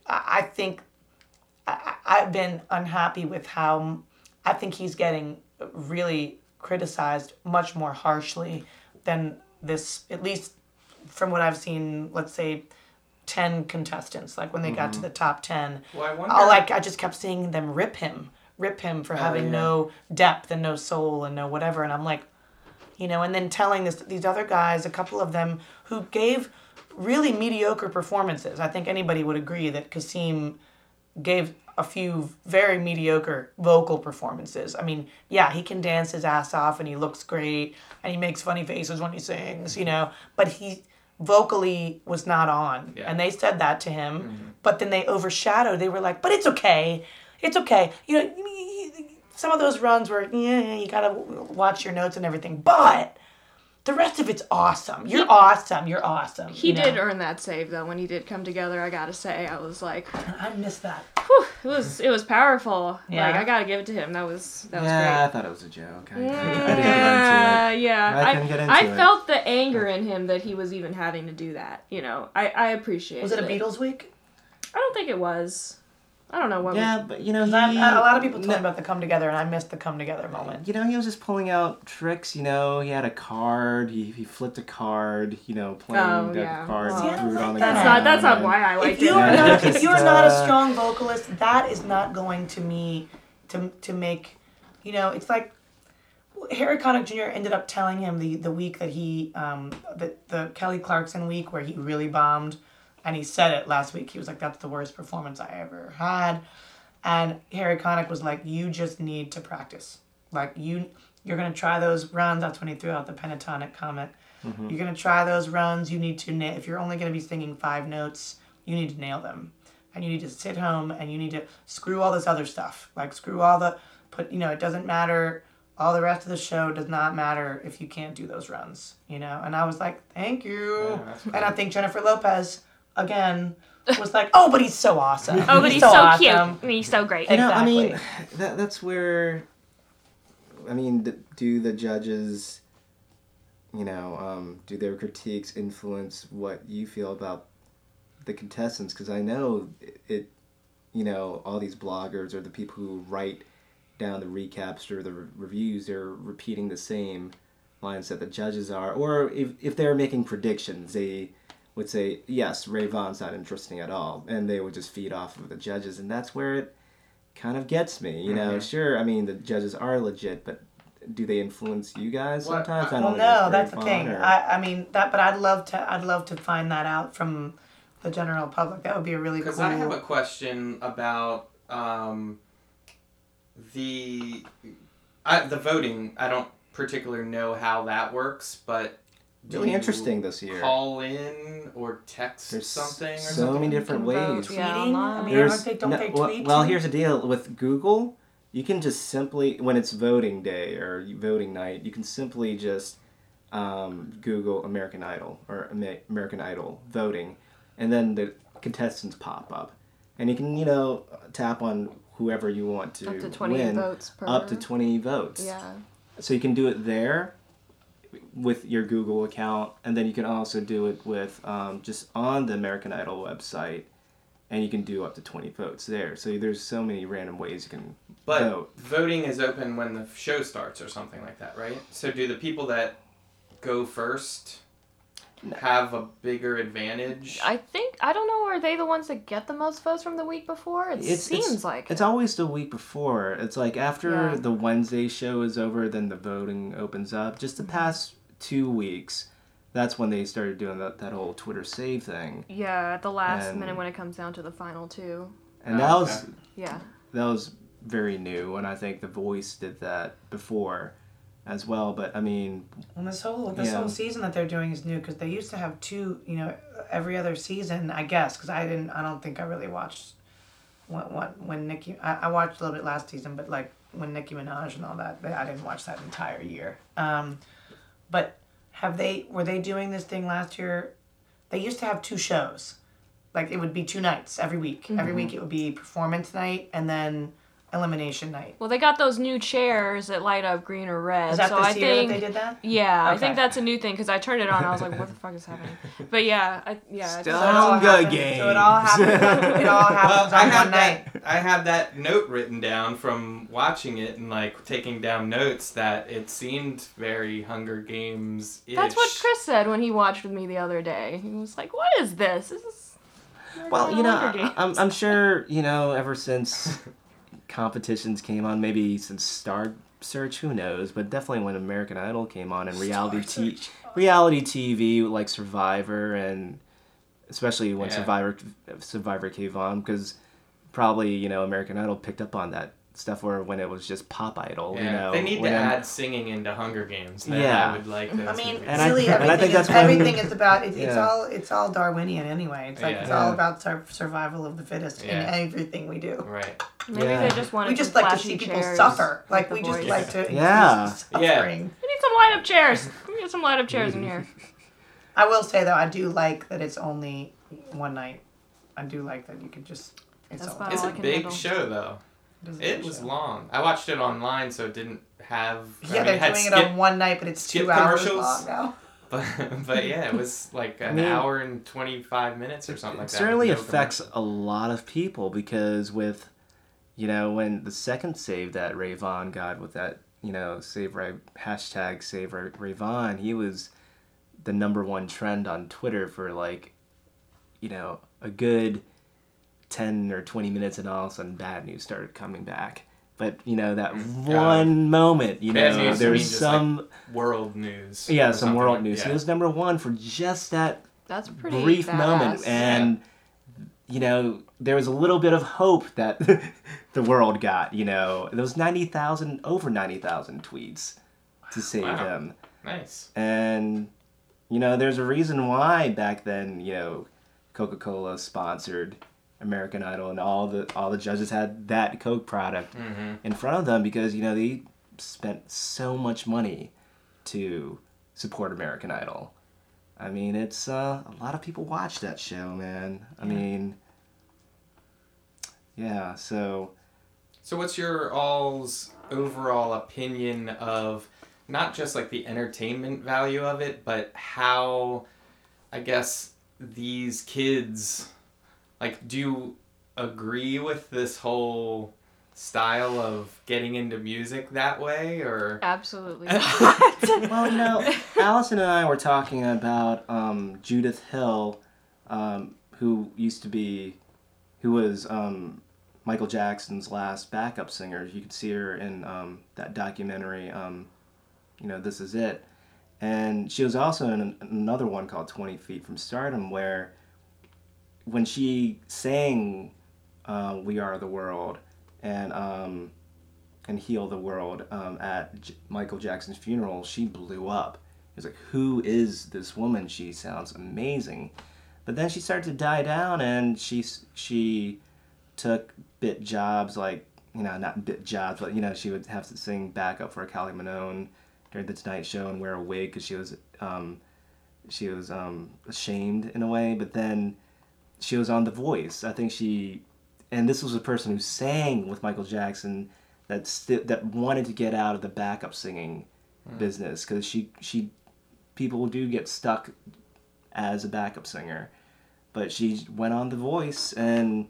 I I think, I, I- I've been unhappy with how, I think he's getting really criticized much more harshly than this. At least from what I've seen, let's say. 10 contestants like when they got to mm-hmm. the top 10 Well, I wonder. I like I just kept seeing them rip him, rip him for oh, having yeah. no depth and no soul and no whatever. And I'm like, you know, and then telling this these other guys, a couple of them who gave really mediocre performances. I think anybody would agree that Qaasim gave a few very mediocre vocal performances. I mean, yeah, he can dance his ass off and he looks great and he makes funny faces when he sings, you know, but he vocally was not on. Yeah. And they said that to him, mm-hmm. but then they overshadowed. They were like, "But it's okay. It's okay." You know, some of those runs were, yeah, you got to watch your notes and everything, but the rest of it's awesome. You're awesome. You're awesome. He you know? did earn that save though when he did come together. I gotta say, I was like, I missed that. whew, it was it was powerful. Yeah. Like I gotta give it to him. That was that was great. yeah, I thought it was a joke. I, I Yeah, didn't mm, it. yeah. I couldn't get into I it. felt the anger in him that he was even having to do that. You know, I I appreciate. It. Was it a Beatles week? I don't think it was. I don't know what. Yeah, but you know, he, I, a lot of people talk no- about the come together, and I missed the come together moment. You know, he was just pulling out tricks. You know, he had a card. He, he flipped a card. You know, playing Oh, the yeah. card, Well, and threw it on the that's That's ground. not. That's not why I like If You're Yeah. not, if you are not a Uh, strong vocalist, that is not going to me to to make, you know, it's like Harry Connick Jr. ended up telling him the the week that he um the the Kelly Clarkson week where he really bombed, and he said it last week. He was like, "That's the worst performance I ever had," and Harry Connick was like, "You just need to practice. Like you." You're gonna try those runs. That's when he threw out the pentatonic comment. Mm-hmm. You're gonna try those runs. You need to nail. If you're only gonna be singing five notes, you need to nail them, and you need to sit home and you need to screw all this other stuff. Like screw all the put. You know, it doesn't matter all the rest of the show does not matter if you can't do those runs, you know? And I was like, thank you. Yeah, and I think Jennifer Lopez, again, was like, oh, but he's so awesome. Oh, but he's, so, awesome. cute. And he's so great. You know, I mean, that, that's where. I mean, d- do the judges, you know, um, do their critiques influence what you feel about the contestants? Because I know it, it, you know, all these bloggers or the people who write down the recaps or the re- reviews, they're repeating the same lines that the judges are. Or if, if they're making predictions, they would say, yes, Rayvon's not interesting at all. And they would just feed off of the judges. And that's where it kind of gets me. You know, Mhm. sure, I mean, the judges are legit, but do they influence you guys Well, sometimes? I- I Well, don't no, know if that's Ray the thing. or- I, I mean that, but I'd love to. I'd love to find that out from the general public. That would be a really Because cool. I have a question about um, the I, the voting. I don't particularly know how that works, but do really interesting this year. Call in or text There's something or so something. many different You can vote ways. Tweeting. Yeah, I mean, There's everyone take, don't no- they well, tweet? well, too? here's the deal with Google. You can just simply, when it's voting day or voting night, you can simply just um, Google American Idol or American Idol voting, and then the contestants pop up, and you can you know tap on whoever you want to Up to 20 win, votes per. up to twenty votes. Yeah. So you can do it there with your Google account, and then you can also do it with um, just on the American Idol website, and you can do up to 20 votes there. So there's so many random ways you can But vote. voting is open when the show starts or something like that, right? So do the people that go first have a bigger advantage? I think I don't know. Are they the ones that get the most votes from the week before? It It's- seems it's- like It's always the week before. It's like after Yeah. the Wednesday show is over, then the voting opens up. Just the mm-hmm. past two weeks, that's when they started doing that, that whole Twitter save thing. yeah, at the last And- minute when it comes down to the final two. And Oh, that was. Yeah. that was very new, and I think The Voice did that before as well. But I mean, And this whole this Yeah. whole season that they're doing is new because they used to have two, you know, every other season. I guess because I didn't, I don't think I really watched when when, when Nicki. I, I watched a little bit last season, but like when Nicki Minaj and all that, I didn't watch that entire year. Um, but have they were they doing this thing last year? They used to have two shows, like it would be two nights every week. Mm-hmm. Every week it would be performance night and then elimination night. Well, they got those new chairs that light up green or red. Is that so this I year think that they did that? Yeah, I think that's a new thing because I turned it on. I was like, "What the fuck is happening?" But yeah, I, yeah, I think Still- So it all Hunger happens- So it all happens. It all happens Well, I on had one night. that. I had that note written down from watching it and like taking down notes that it seemed very Hunger Games. that's what Chris said when he watched with me the other day. He was like, "What is this? This is." well, you know, I- I'm, I'm sure you know ever since competitions came on, maybe since Star Search, who knows? But definitely when American Idol came on and reality t- reality TV like Survivor and especially when Yeah. Survivor Survivor came on because probably you know American Idol picked up on that stuff where when it was just pop idol Yeah, you know they need to when- add singing into Hunger Games. Then Yeah. I would like those. I mean, movies. And I- really, and I everything, think is, that's when- everything is about. It, It's all it's all Darwinian anyway. It's like Yeah. it's all about sur- survival of the fittest Yeah. in everything we do. right. Maybe Yeah. they just wanted We just like to see people chairs suffer. Like we just voice. like to increase Yeah. suffering. Yeah. We need some light up chairs. We need some light up chairs in here. I will say though, I do like that it's only one night. I do like that you could just. It's, That's all, about It's all a I can big handle. show though. It's a It was show. long. I watched it online, so it didn't have. I Yeah, mean, they're had doing skip, it on one night, but it's two hours long now. But, but yeah, it was like an mean, hour and twenty five minutes or something like that. it certainly no affects commercial. a lot of people because with you know when the second save that Rayvon got with that you know save Ray hashtag save Ray, Rayvon he was the number one trend on Twitter for like you know a good 10 or 20 minutes and all of a sudden bad news started coming back but you know that mm, one moment you Bad know news, you there's mean just, some world news. yeah some world like- news yeah. he was number one for just that That's pretty brief badass. moment and you know there was a little bit of hope that the world got you know those 90,000 over 90,000 tweets to save Wow. him Nice. and you know there's a reason why back then you know Coca-Cola sponsored American Idol and all the all the judges had that Coke product Mm-hmm. in front of them because you know they spent so much money to support American Idol. I mean, it's uh, a lot of people watch that show, man. I mean, yeah. So So, what's your all's overall opinion of not just like the entertainment value of it, but how, I guess, these kids, like, do you agree with this whole style of getting into music that way, or? Absolutely. well, you know, Allyson and I were talking about um, Judith Hill, um, who used to be, who was um, Michael Jackson's last backup singer. You could see her in um, that documentary, um, you know, This Is It. And she was also in an, another one called 20 Feet from Stardom, where when she sang uh, We Are the World and um, and Heal the World um, at J- Michael Jackson's funeral, she blew up. It was like, who is this woman? She sounds amazing. But then she started to die down, and she she took bit jobs like you know not bit jobs, but you know she would have to sing backup for Kylie Minogue during the Tonight Show and wear a wig because she was um, she was um, ashamed in a way. But then she was on The Voice. I think she, and this was a person who sang with Michael Jackson that sti- that wanted to get out of the backup singing hmm. business because she she people do get stuck as a backup singer, but she went on The Voice and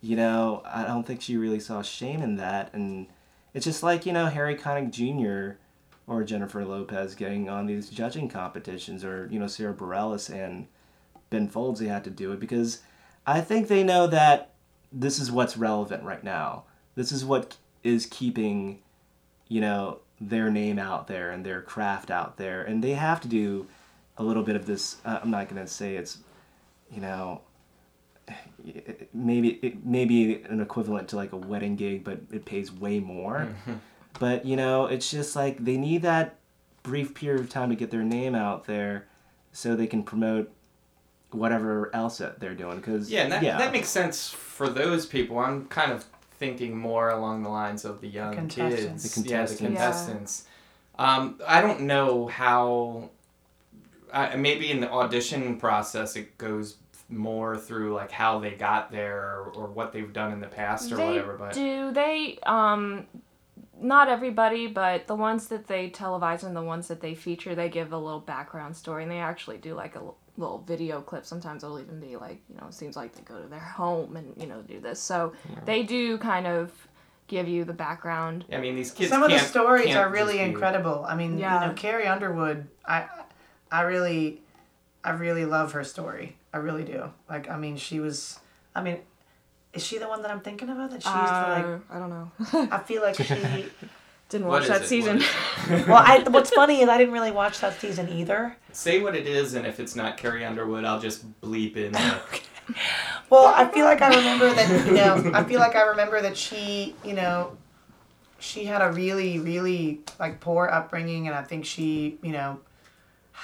you know I don't think she really saw shame in that and it's just like you know Harry Connick Jr. or Jennifer Lopez getting on these judging competitions or you know Sara Bareilles and Ben Folds they had to do it because I think they know that this is what's relevant right now. This is what is keeping, you know, their name out there and their craft out there, and they have to do a little bit of this. Uh, I'm not gonna say it's, you know, maybe it maybe an equivalent to like a wedding gig, but it pays way more. But you know, it's just like they need that brief period of time to get their name out there, so they can promote whatever else that they're doing. Because Yeah, and that, that makes sense for those people. I'm kind of thinking more along the lines of the young contestants. kids. The contestants. Yeah, the contestants. Yeah. Um, I don't know how. I maybe in the audition process, it goes more through like how they got there or, or what they've done in the past or they whatever. But do they um not everybody but the ones that they televise and the ones that they feature they give a little background story and they actually do like a l- little video clips. sometimes it'll even be like you know it seems like they go to their home and you know do this so they do kind of give you the background I mean, these kids. Some of the stories are really incredible. I mean, Yeah. you know, Carrie Underwood. I, I really, I really love her story. I really do. Like, I mean, she was. I mean, is she the one that I'm thinking about? That she used to Uh, i don't know. I feel like she. didn't watch that it? season What is it? well, I. What's funny is I didn't really watch that season either. Say what it is, and if it's not Carrie Underwood, I'll just bleep in. the- Well, I feel like I remember that. You know, I feel like I remember that she. You know. She had a really, really like poor upbringing, and I think she, you know,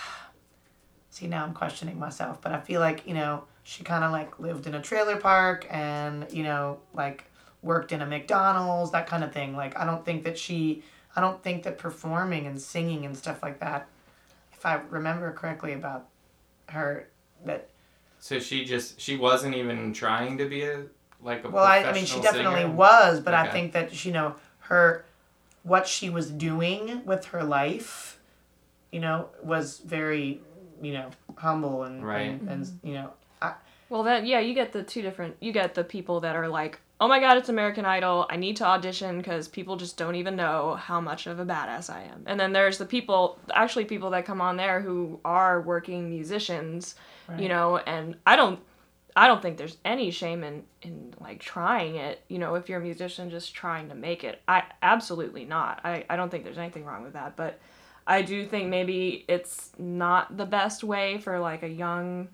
see now I'm questioning myself, but I feel like you know she kind of like lived in a trailer park and you know like worked in a McDonald's that kind of thing. Like I don't think that she, I don't think that performing and singing and stuff like that, if I remember correctly about her, that So she just she wasn't even trying to be a like a well I, I mean she definitely singer? was, but I think that you know her, what she was doing with her life, you know, was very you know humble and Right. and, and you know Well, then, yeah, you get the two different. You get the people that are like, "Oh my God, it's American Idol! I need to audition because people just don't even know how much of a badass I am." And then there's the people, actually, people that come on there who are working musicians, you know. And I don't, I don't think there's any shame in in like trying it. You know, if you're a musician, just trying to make it. I absolutely not. I I don't think there's anything wrong with that, but. I do think maybe it's not the best way for like a young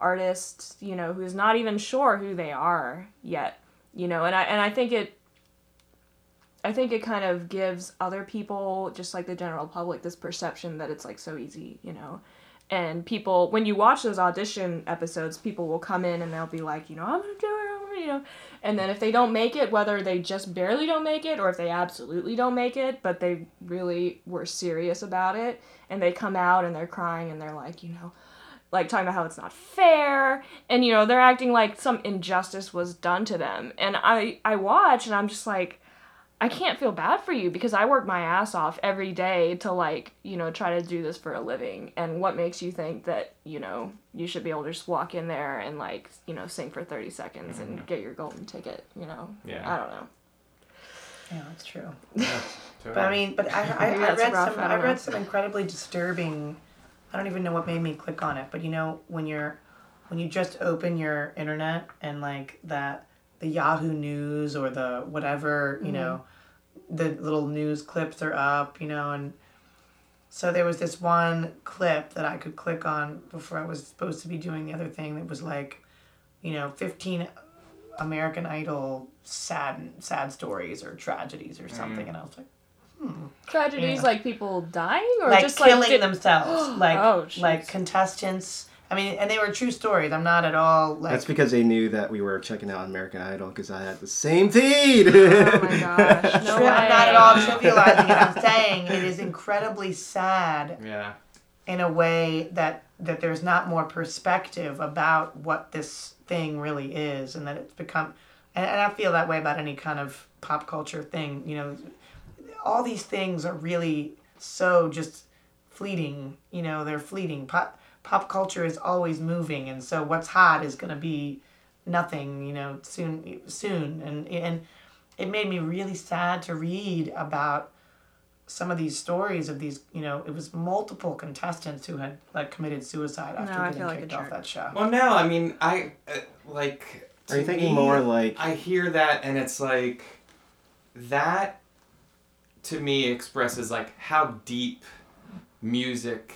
artist, you know, who's not even sure who they are yet, you know, and I and I think it I think it kind of gives other people, just like the general public, this perception that it's like so easy, you know. And people, when you watch those audition episodes, people will come in and they'll be like, you know, I'm gonna do it, you know. And then if they don't make it, whether they just barely don't make it or if they absolutely don't make it, but they really were serious about it, and they come out and they're crying and they're like, you know, like talking about how it's not fair and you know they're acting like some injustice was done to them and i i watch and i'm just like i can't feel bad for you because i work my ass off every day to like you know try to do this for a living and what makes you think that you know you should be able to just walk in there and like you know sing for 30 seconds and mm-hmm. get your golden ticket you know Yeah. i don't know Yeah, that's true. Yeah, But I mean, but I, I, I read some I I, read some incredibly disturbing. I don't even know what made me click on it, but you know when you're when you just open your internet and like that the Yahoo News or the whatever you mm-hmm. know the little news clips are up, you know, and so there was this one clip that I could click on before I was supposed to be doing the other thing that was like, you know, fifteen American Idol sad sad stories or tragedies or something, mm. and I was like. Tragedies Yeah. like people dying or like just killing like did- themselves, like Oh, like contestants. I mean, and they were true stories. I'm not at all like. That's because they knew that we were checking out American Idol because I had the same feed. oh my gosh no way I'm not at all trivializing it. I'm saying it is incredibly sad yeah. in a way that that there's not more perspective about what this thing really is, and that it's become. And, and I feel that way about any kind of pop culture thing. You know, all these things are really so just fleeting. You know, they're fleeting. Pop pop culture is always moving, and so what's hot is going to be nothing. You know, soon soon, and and it made me really sad to read about some of these stories of these. You know, it was multiple contestants who had like committed suicide after No, I getting feel like kicked off that show. Well, no, I mean, I uh, like. Are you thinking me, more like I hear that, and it's like that. To me, expresses like how deep music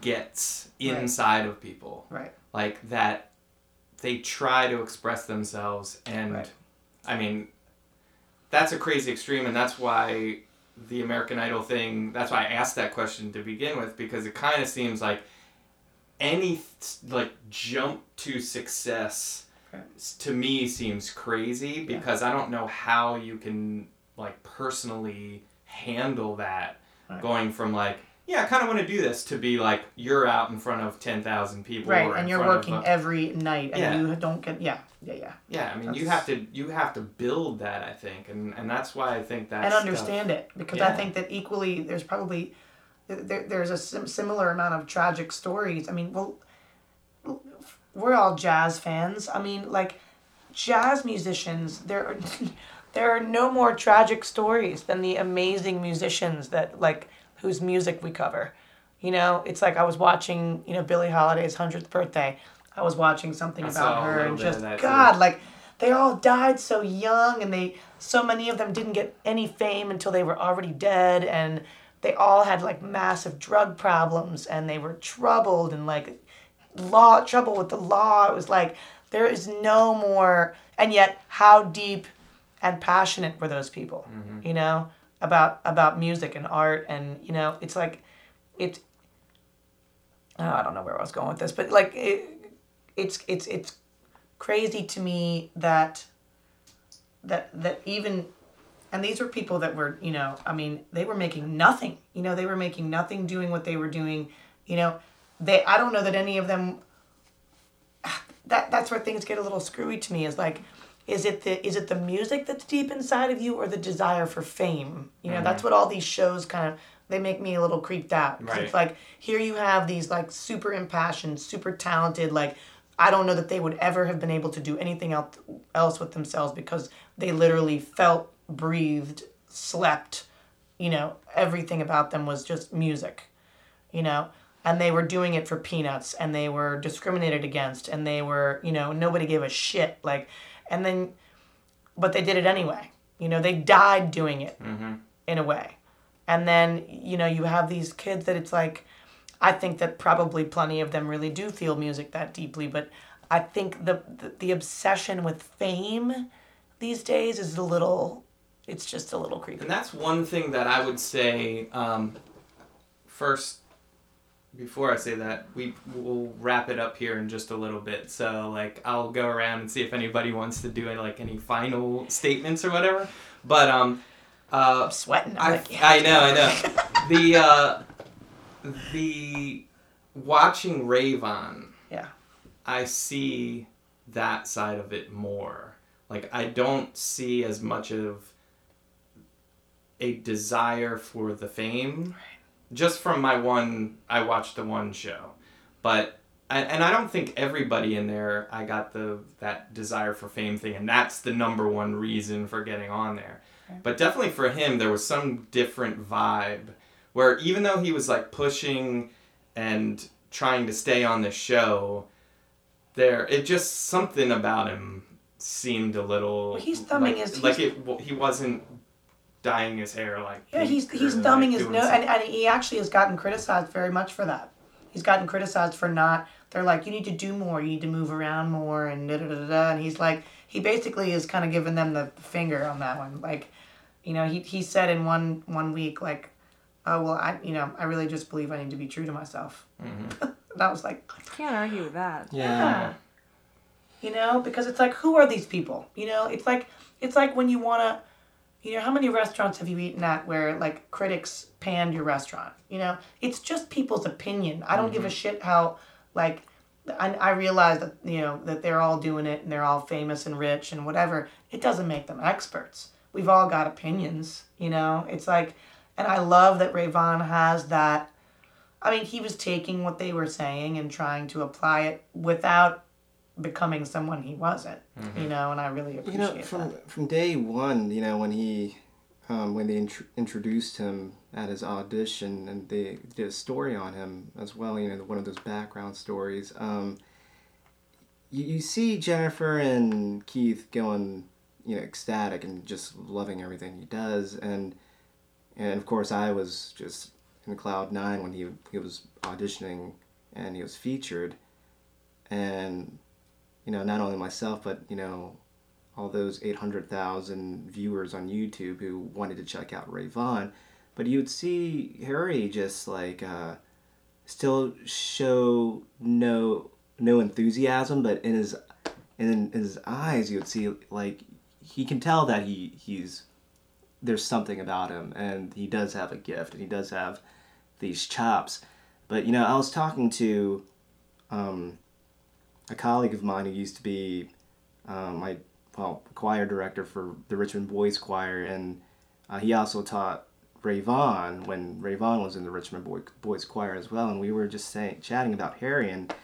gets Right. inside of people. Right. Like that, they try to express themselves, and Right. I mean, that's a crazy extreme, and that's why the American Idol thing. That's why I asked that question to begin with because it kind of seems like any like jump to success Right. to me seems crazy Yeah. because I don't know how you can like personally handle that going from like yeah I kind of want to do this to be like you're out in front of 10,000 people Right, and you're working a- every night, and Yeah. you don't get yeah, yeah, yeah, yeah I mean you have to you have to build that I think and and that's why I think that and stuff- understand it because I think that equally there's probably there, there's a sim- similar amount of tragic stories. I mean, well, we're all jazz fans. I mean, like jazz musicians, there are there are no more tragic stories than the amazing musicians that like whose music we cover. You know, it's like I was watching, you know, Billie Holiday's hundredth birthday. I was watching something I about her and just. God, like they all died so young and they so many of them didn't get any fame until they were already dead and they all had like massive drug problems and they were troubled and like law trouble with the law it was like there is no more and yet how deep and passionate for those people mm-hmm. you know about about music and art and you know it's like it oh, i don't know where i was going with this but like it, it's it's it's crazy to me that that that even and these were people that were you know i mean they were making nothing you know they were making nothing doing what they were doing you know. They i don't know that any of them that that's where things get a little screwy to me is like is it the is it the music that's deep inside of you or the desire for fame you know that's mm-hmm. what all these shows kind of they make me a little creeped out. Right. it's like here you have these like super impassioned super talented like i don't know that they would ever have been able to do anything else else with themselves because they literally felt breathed slept you know everything about them was just music you know and they were doing it for peanuts and they were discriminated against and they were you know nobody gave a shit like and then but they did it anyway. You know they died doing it in a way. And then you know you have these kids that it's like i think that probably plenty of them really do feel music that deeply but i think the the, the obsession with fame these days is a little it's just a little creepy. And that's one thing that I would say. Um, first, before I say that, we will wrap it up here in just a little bit. So like I'll go around and see if anybody wants to do any, like any final statements or whatever. But um, uh, I'm sweating. I'm I, like, yeah. I know, I know. the uh, the watching Rayvon, Yeah. I see that side of it more. Like I don't see as much of a desire for the fame, just from my one. I watched the one show, but and, and I don't think everybody in there. I got the that desire for fame thing, and that's the number one reason for getting on there. But definitely for him, there was some different vibe where even though he was like pushing and trying to stay on the show, there it just something about him seemed a little. Well, he's thumbing like, his- like it. He wasn't dyeing his hair like. Yeah, he's he's or, thumbing like, his nose, and, and he actually has gotten criticized very much for that. He's gotten criticized for not. They're like, you need to do more. You need to move around more, and da da da da. And he's like, he basically is kind of giving them the finger on that one. Like, you know, he he said in one one week like, oh well, I you know I really just believe I need to be true to myself. Mm-hmm. and I was like, I Can't argue with that. yeah. You know, because it's like, who are these people? You know, it's like it's like when you wanna, you know, how many restaurants have you eaten at where like critics panned your restaurant? You know, it's just people's opinion. I don't give a mm-hmm. shit how like. I, I realize that you know that they're all doing it and they're all famous and rich and whatever. It doesn't make them experts. We've all got opinions, you know. It's like, and I love that Rayvon has that. I mean, he was taking what they were saying and trying to apply it without becoming someone he wasn't. You know, and I really You appreciate know, from that. from day one, you know, when he, um, when they intr- introduced him at his audition, and they did a story on him as well. You know, one of those background stories. Um, you, you see Jennifer and Keith going, you know, ecstatic and just loving everything he does, and and of course I was just in cloud nine when he he was auditioning and he was featured, and you know not only myself but you know all those 800,000 viewers on YouTube who wanted to check out Rayvon. But you'd see Harry just like uh, still show no no enthusiasm, but in his in his eyes you would see like he can tell that he he's there's something about him and he does have a gift and he does have these chops. But you know, I was talking to um, a colleague of mine who used to be um, my well choir director for the Richmond Boys Choir, and uh, he also taught Rayvon when Rayvon was in the Richmond Boy, Boys Choir as well. And we were just saying chatting about Harry, and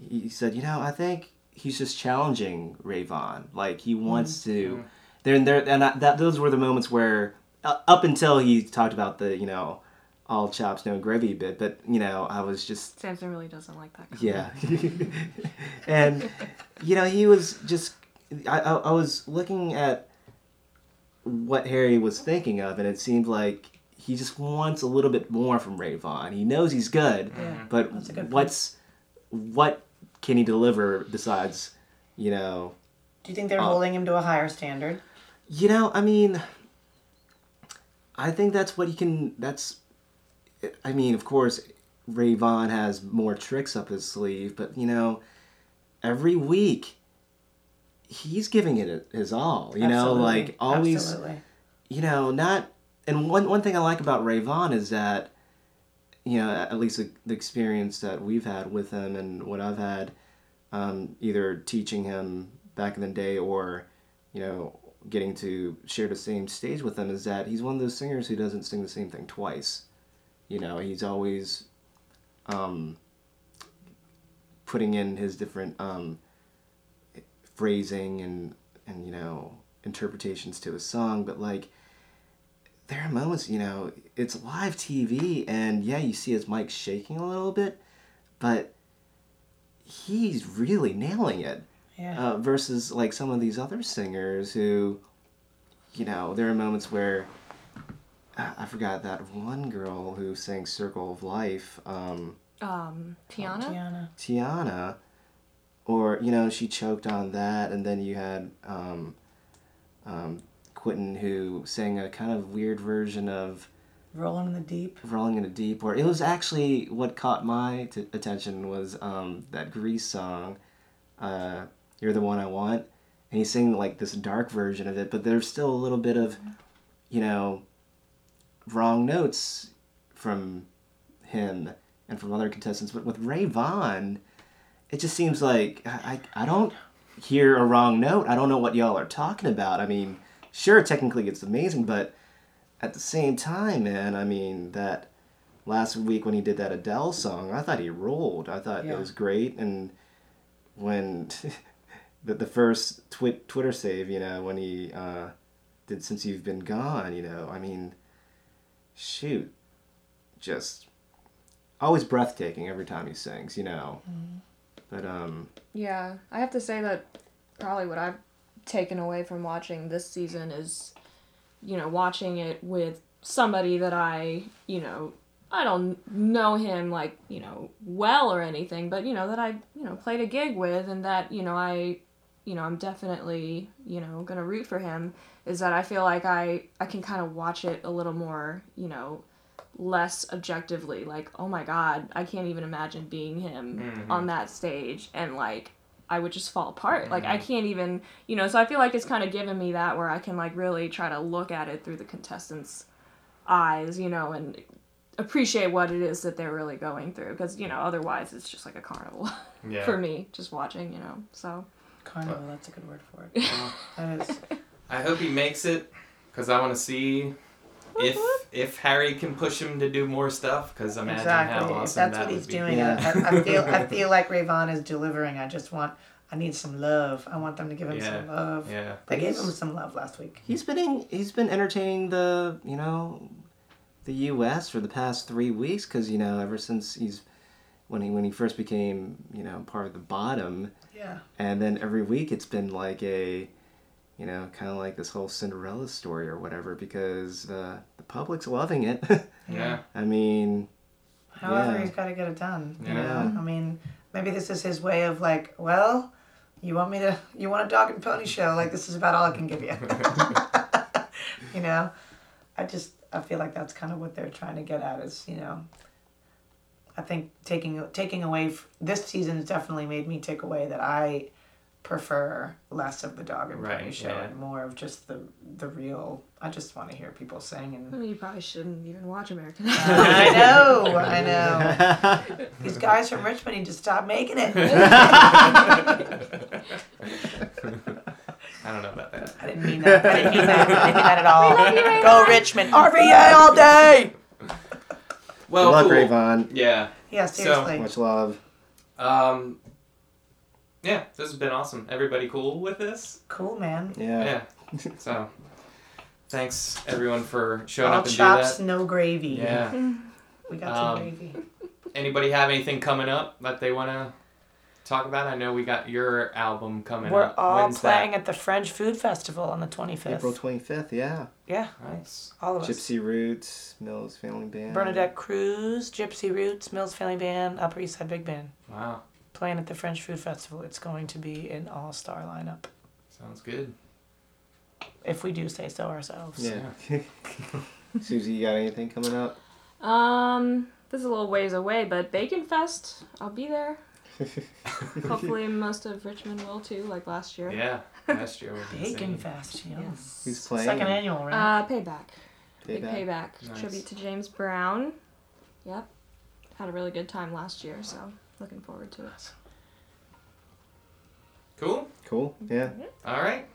he said, you know, I think he's just challenging Rayvon. Like he wants to. There and there, and I, that those were the moments where uh, up until he talked about the you know all chops no gravy bit, but you know I was just Samson really doesn't like that. Comment. yeah. and, you know, he was just. I, I, I was looking at what Harry was thinking of, and it seemed like he just wants a little bit more from Rayvon. He knows he's good, Yeah, but that's a good point. what's. What can he deliver besides, you know. Do you think they're Uh, holding him to a higher standard? You know, I mean. I think that's what he can. That's. I mean, of course, Rayvon has more tricks up his sleeve, but you know, every week he's giving it his all. You know, like always. Absolutely. You know, not. And one one thing I like about Rayvon is that, you know, at least the, the experience that we've had with him and what I've had, um, either teaching him back in the day or, you know, getting to share the same stage with him is that he's one of those singers who doesn't sing the same thing twice. You know, he's always um, putting in his different um, phrasing and and you know interpretations to his song, but like there are moments, you know, it's live TV, and yeah, you see his mic shaking a little bit, but he's really nailing it Yeah. uh, versus like some of these other singers who, you know, there are moments where I, I forgot that one girl who sang "Circle of Life," um, Um, Tyanna. Tyanna. Tyanna, or you know, she choked on that, and then you had um, um, Quentin who sang a kind of weird version of Rolling in the deep. rolling in the deep where it was actually what caught my t- attention was um, that grease song uh, you're the one i want and he's singing like this dark version of it but there's still a little bit of you know wrong notes from him and from other contestants but with Rayvon it just seems like i, I I don't hear a wrong note i don't know what y'all are talking about i mean sure technically it's amazing but at the same time, man, I mean that last week when he did that Adele song, I thought he rolled. I thought Yeah. it was great, and when the the first twi- Twitter save, you know, when he uh, did "Since You've Been Gone," you know, I mean, shoot, just always breathtaking every time he sings, you know. But um, Yeah, I have to say that probably what I've taken away from watching this season is, you know, watching it with somebody that I, you know, I don't know him like, you know, well or anything, but, you know, that I, you know, played a gig with and that, you know, I, you know, I'm definitely, you know, going to root for him is that I feel like I, I can kind of watch it a little more, you know, less objectively like oh my god i can't even imagine being him on mm-hmm. that stage and like i would just fall apart like i mm-hmm. can't even you know so i feel like it's kind of given me that where i can like really try to look at it through the contestants eyes you know and appreciate what it is that they're really going through because you know otherwise it's just like a carnival Yeah. for me just watching you know so Carnival, uh, that's a good word for it. Uh, that is. I hope he makes it because I want to see if uh-huh. if Harry can push him to do more stuff. Because imagine Exactly. how If awesome that's that what would he's be. doing. Yeah. I, I feel I feel like Rayvon is delivering. I just want I need some love. I want them to give him some love. Yeah. They gave him some love last week. he's been in, he's been entertaining the you know the U.S. for the past three weeks because you know ever since he's when he when he first became you know part of the bottom Yeah. and then every week it's been like a you know kind of like this whole Cinderella story or whatever because uh, the public's loving it. Yeah. I mean, However, Yeah. he's got to get it done. You Yeah. know, I mean, maybe this is his way of like, well, you want me to, you want a dog and pony show? Like this is about all I can give you. you know, I just I feel like that's kind of what they're trying to get at is you know. I think taking taking away f- this season has definitely made me take away that I prefer less of the dog and pony Right, show yeah. and more of just the the real. I just want to hear people sing and I mean, you probably shouldn't even watch American Idol. I know, I know. These guys from Richmond need to stop making it. I don't know about that. I didn't mean that. I didn't mean that. I didn't mean that at all. Go Richmond. RVA all day. Well, good luck, cool. Rayvon. Yeah. Yeah, seriously. Much love. Um. Yeah, this has been awesome. Everybody cool with this? cool, man. Yeah. Yeah. so, thanks everyone for showing all up and chops, do no gravy. Yeah. We got some Um, gravy. Anybody have anything coming up that they want to talk about? I know we got your album coming We're up. all When's playing that? at the French Food Festival on the 25th. April 25th, yeah. Yeah, Nice. all of us. Gypsy Roots, Mills Family Band. Bernadette Cruz, Gypsy Roots, Mills Family Band, Upper East Side Big Band. Wow. Playing at the French Food Festival. It's going to be an all star lineup. Sounds good. If we do say so ourselves. Yeah. Suzi, you got anything coming up? Um, this is a little ways away, but Bacon Fest, I'll be there. Hopefully, most of Richmond will too, like last year. Yeah. Last year was Bacon insane. Fest, yeah. Yes. Who's playing? Second annual, right? Uh, Payback. Big Payback? Payback. Nice. Tribute to James Brown. Yep. Had a really good time last year, so looking forward to it. Cool. Cool. Yeah. All right.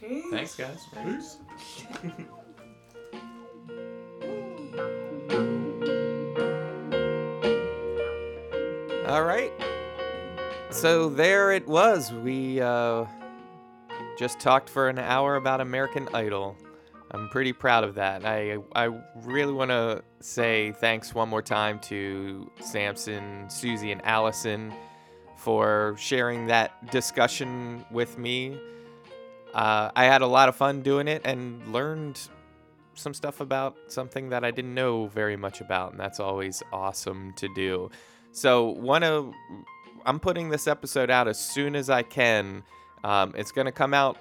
Peace. Thanks, guys. Peace. All right. So there it was. We uh, just talked for an hour about American Idol. I'm pretty proud of that. I I really want to say thanks one more time to Samson, Suzi, and Allyson for sharing that discussion with me. Uh, I had a lot of fun doing it and learned some stuff about something that I didn't know very much about, and that's always awesome to do. So, want to I'm putting this episode out as soon as I can. Um, it's going to come out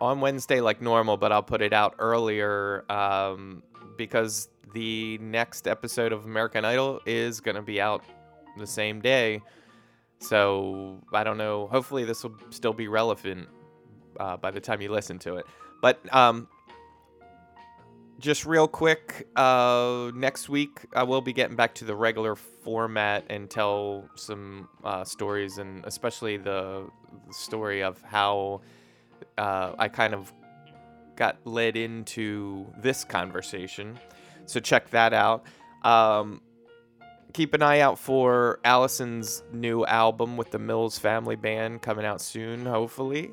on Wednesday like normal, but I'll put it out earlier um, because the next episode of American Idol is going to be out the same day. So I don't know. Hopefully, this will still be relevant uh, by the time you listen to it. But um, just real quick, uh, next week I will be getting back to the regular format and tell some uh, stories, and especially the, the story of how uh, I kind of got led into this conversation. So check that out. Um, keep an eye out for Allyson's new album with the Mills Family Band coming out soon, hopefully.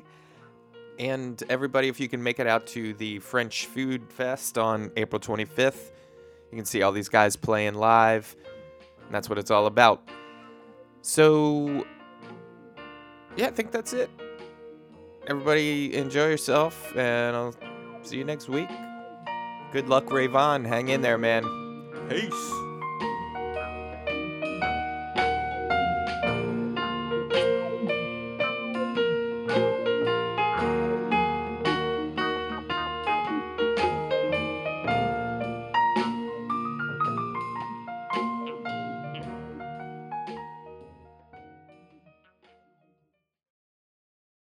And everybody, if you can make it out to the French Food Fest on April 25th, you can see all these guys playing live. And that's what it's all about. So, yeah, I think that's it. Everybody, enjoy yourself, and I'll see you next week. Good luck, Rayvon. Hang in there, man. Peace.